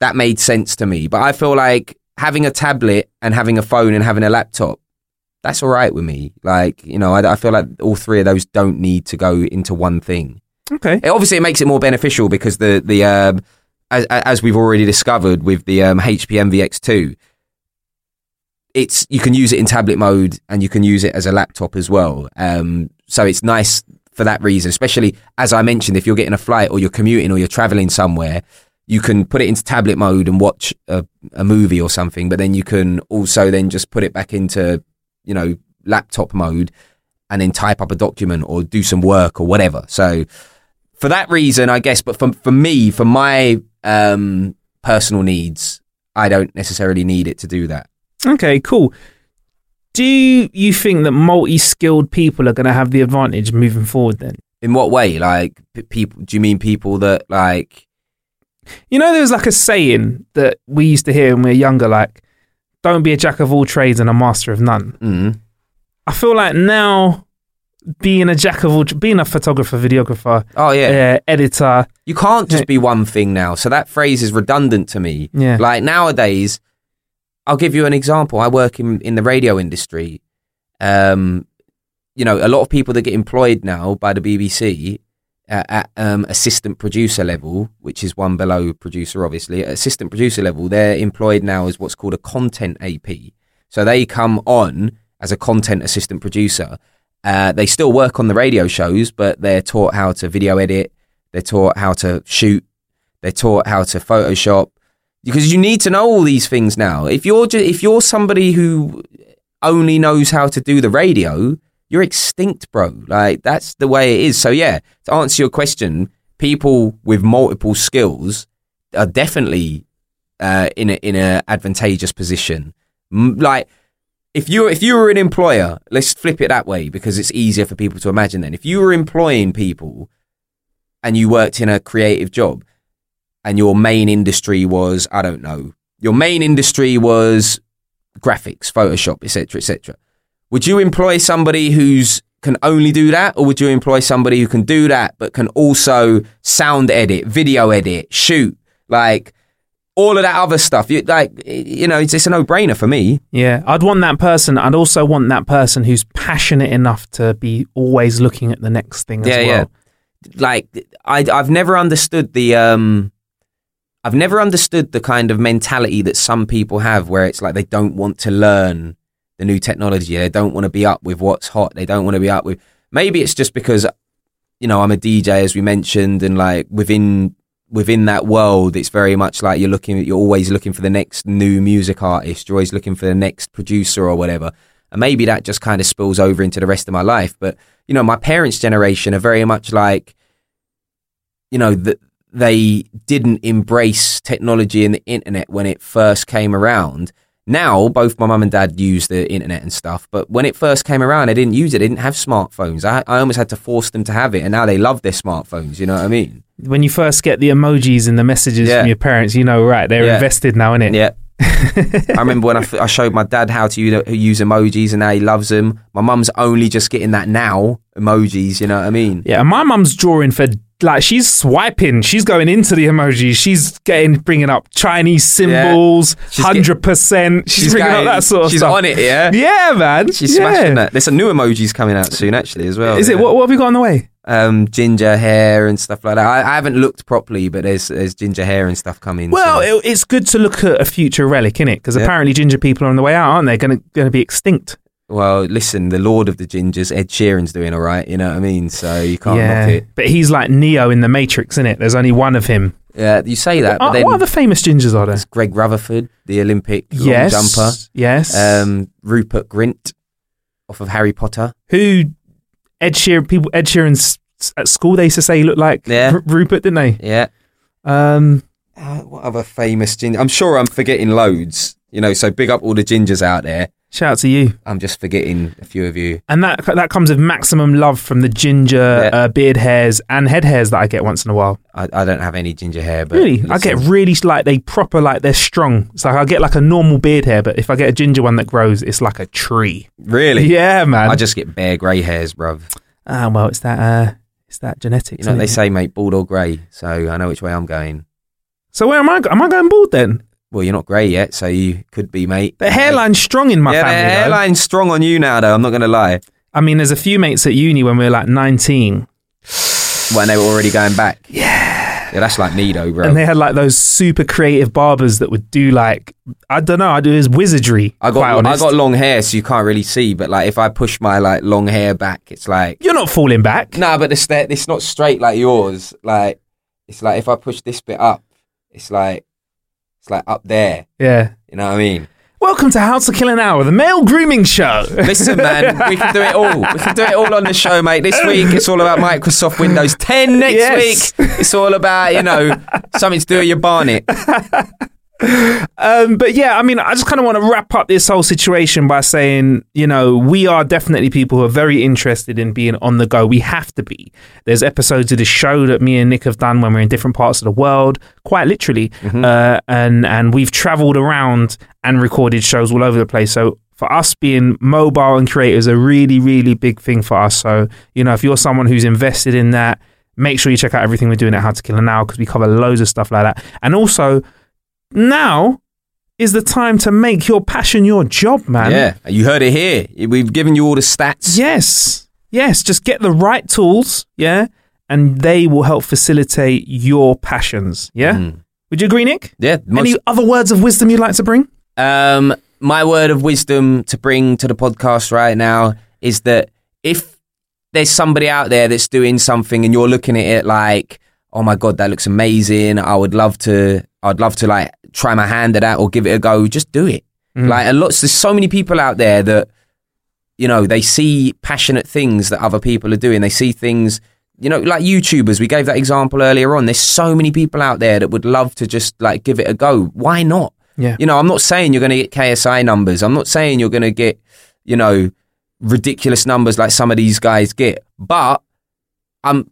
That made sense to me. But I feel like having a tablet and having a phone and having a laptop, that's all right with me. Like you know, I, I feel like all three of those don't need to go into one thing. Okay. It, obviously, it makes it more beneficial because the the um, as, as we've already discovered with the um, HP Envy x2, it's you can use it in tablet mode and you can use it as a laptop as well. Um, so it's nice for that reason, especially as I mentioned, if you're getting a flight or you're commuting or you're traveling somewhere, you can put it into tablet mode and watch a, a movie or something. But then you can also then just put it back into you know laptop mode and then type up a document or do some work or whatever. So for that reason, I guess. But for for me, for my um, personal needs, I don't necessarily need it to do that. Okay, cool. Do you think that multi-skilled people are going to have the advantage moving forward? Then, In what way? Like p- people? Do you mean people that like? you know, there was like a saying that we used to hear when we were younger, like "Don't be a jack of all trades and a master of none." Mm, I feel like now being a jack of all, being a photographer, videographer, oh yeah. uh, editor, You can't just be one thing now. So that phrase is redundant to me. Yeah. Like nowadays, I'll give you an example. I work in, in the radio industry. Um, you know, a lot of people that get employed now by the BBC uh, at um, assistant producer level, which is one below producer, obviously, at assistant producer level, they're employed now as what's called a content AP. So they come on as a content assistant producer. Uh, they still work on the radio shows, but they're taught how to video edit, they're taught how to shoot. They're taught how to Photoshop because you need to know all these things now. If you're ju- if you're somebody who only knows how to do the radio, you're extinct, bro. Like that's the way it is. So yeah, to answer your question, people with multiple skills are definitely uh, in a in a advantageous position. Like if you if you were an employer, let's flip it that way because it's easier for people to imagine. Then, if you were employing people and you worked in a creative job, and your main industry was I don't know, your main industry was graphics, Photoshop, etc., etc. Would you employ somebody who's can only do that, or would you employ somebody who can do that but can also sound edit, video edit, shoot, like all of that other stuff? You like, you know, it's, it's a no brainer for me. Yeah, I'd want that person. I'd also want that person who's passionate enough to be always looking at the next thing yeah, as well. yeah. Like I, I've never understood the, um, I've never understood the kind of mentality that some people have, where it's like they don't want to learn the new technology. They don't want to be up with what's hot. They don't want to be up with. Maybe it's just because, you know, I'm a DJ, as we mentioned, and like within within that world, it's very much like you're looking. You're always looking for the next new music artist. You're always looking for the next producer or whatever. And maybe that just kind of spills over into the rest of my life. But you know, my parents' generation are very much like, you know, that they didn't embrace technology and the internet when it first came around. Now, both my mum and dad use the internet and stuff, but when it first came around, they didn't use it. They didn't have smartphones. I, I almost had to force them to have it, and now they love their smartphones. You know what I mean? When you first get the emojis and the messages Yeah. from your parents, you know, right, they're Yeah. invested now, innit? Yeah. I remember when I, f- I showed my dad how to use, uh, use emojis, and now he loves them. My mum's only just getting that now emojis. You know what I mean? Yeah, and my mum's drawing for like she's swiping, she's going into the emojis, she's getting bringing up Chinese symbols, She's hundred percent. She's, bringing going- up that sort of She's stuff. on it, yeah. Yeah, man. She's yeah. smashing that. There's some new emojis coming out soon, actually, as well. Is it what, what have you got on the way? um, ginger hair and stuff like that. I, I haven't looked properly, but there's there's ginger hair and stuff coming. Well, so. it, it's good to look at a future relic, isn't it? Because Yeah. apparently ginger people are on the way out, aren't they? Going to going to be extinct. Well, listen, the Lord of the Gingers, Ed Sheeran's doing all right. You know what I mean? So you can't knock it. but he's like Neo in the Matrix, isn't it? There's only one of him. Yeah, you say that, but Uh, then what other famous gingers are there? there's Greg Rutherford, the Olympic long Yes, jumper. yes. Um, Rupert Grint off of Harry Potter. Who Ed Sheeran? People Ed Sheeran's at school they used to say he looked like Yeah. R- Rupert, didn't they? Yeah. Um, Uh, what other famous ginger? I'm sure I'm forgetting loads. You know, so big up all the gingers out there. Shout out to you. I'm just forgetting a few of you. And that that comes with maximum love from the ginger Yeah. uh, beard hairs and head hairs that I get once in a while. I, I don't have any ginger hair, but Really, I get really like they proper like they're strong. It's like I get like a normal beard hair, but if I get a ginger one that grows, it's like a tree. really. Yeah, man. I just get bare grey hairs, bruv. ah well, it's that uh, it's that genetic. You know they it? say, mate, bald or grey. So I know which way I'm going. So where am I? Am I going bald then? Well, you're not grey yet, so you could be, mate. The hairline's strong in my yeah, family. the though. hairline's strong on you now, though. I'm not going to lie. I mean, there's a few mates at uni when we were like 19, When they were already going back. Yeah. Yeah, that's like me, though, bro. and they had like those super creative barbers that would do like I don't know, I do his wizardry. I got I got long hair, so you can't really see. But like, if I push my like long hair back, it's like You're not falling back. nah. But it's it's not straight like yours. Like it's like if I push this bit up, it's like it's like up there. Yeah. You know what I mean? Welcome to How to Kill an Hour, the male grooming show. Listen, man, we can do it all. We can do it all on the show, mate. This week it's all about Microsoft Windows 10. Next Yes. week it's all about you know something to do with your barnet. Um, but yeah, I mean, I just kind of want to wrap up this whole situation by saying, you know, we are definitely people who are very interested in being on the go. We have to be. There's episodes of the show that me and Nick have done when we're in different parts of the world, quite literally, uh, and and we've travelled around and recorded shows all over the place. So for us being mobile and creators, a really really big thing for us. So you know, if you're someone who's invested in that. Make sure you check out everything we're doing at How to Kill an Hour because we cover loads of stuff like that. And also, now is the time to make your passion your job, man. Yeah, you heard it here. We've given you all the stats. Yes. Yes. Just get the right tools. Yeah. And they will help facilitate your passions. Yeah. Mm. Would you agree, Nick? Yeah. most- Any other words of wisdom you'd like to bring? Um, my word of wisdom to bring to the podcast right now is that if there's somebody out there that's doing something and you're looking at it like, oh my god, that looks amazing. I would love to. I'd love to like try my hand at that or give it a go. Just do it. Mm. Like a lot. There's so many people out there that you know they see passionate things that other people are doing. They see things. You know, like YouTubers, we gave that example earlier on. There's so many people out there that would love to just like give it a go. Why not? Yeah. You know, I'm not saying you're going to get KSI numbers. I'm not saying you're going to get, you know, ridiculous numbers like some of these guys get. But I'm,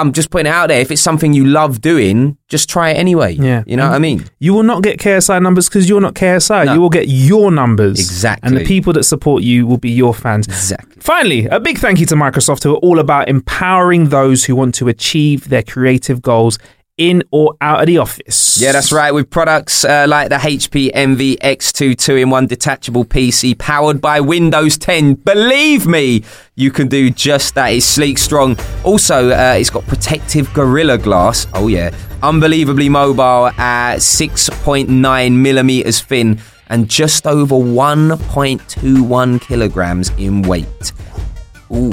I'm just putting it out there. If it's something you love doing, just try it anyway. Yeah. You know what I mean? You will not get KSI numbers because you're not KSI. No. You will get your numbers. Exactly. And the people that support you will be your fans. Exactly. Finally, a big thank you to Microsoft, who are all about empowering those who want to achieve their creative goals in or out of the office. Yeah, that's right. With products uh, like the HP Envy X2 2-in-1 detachable PC powered by Windows 10, believe me, you can do just that. It's sleek, strong. Also, uh, it's got protective Gorilla Glass. Oh yeah, unbelievably mobile at 6.9 millimeters thin and just over 1.21 kilograms in weight. Ooh.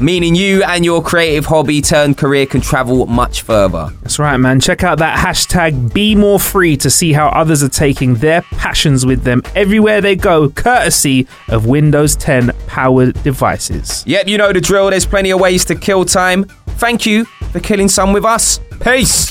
Meaning you and your creative hobby turned career can travel much further. That's right, man. Check out that hashtag Be More Free to see how others are taking their passions with them everywhere they go, courtesy of Windows 10 powered devices. Yep, you know the drill. There's plenty of ways to kill time. Thank you for killing some with us. Peace.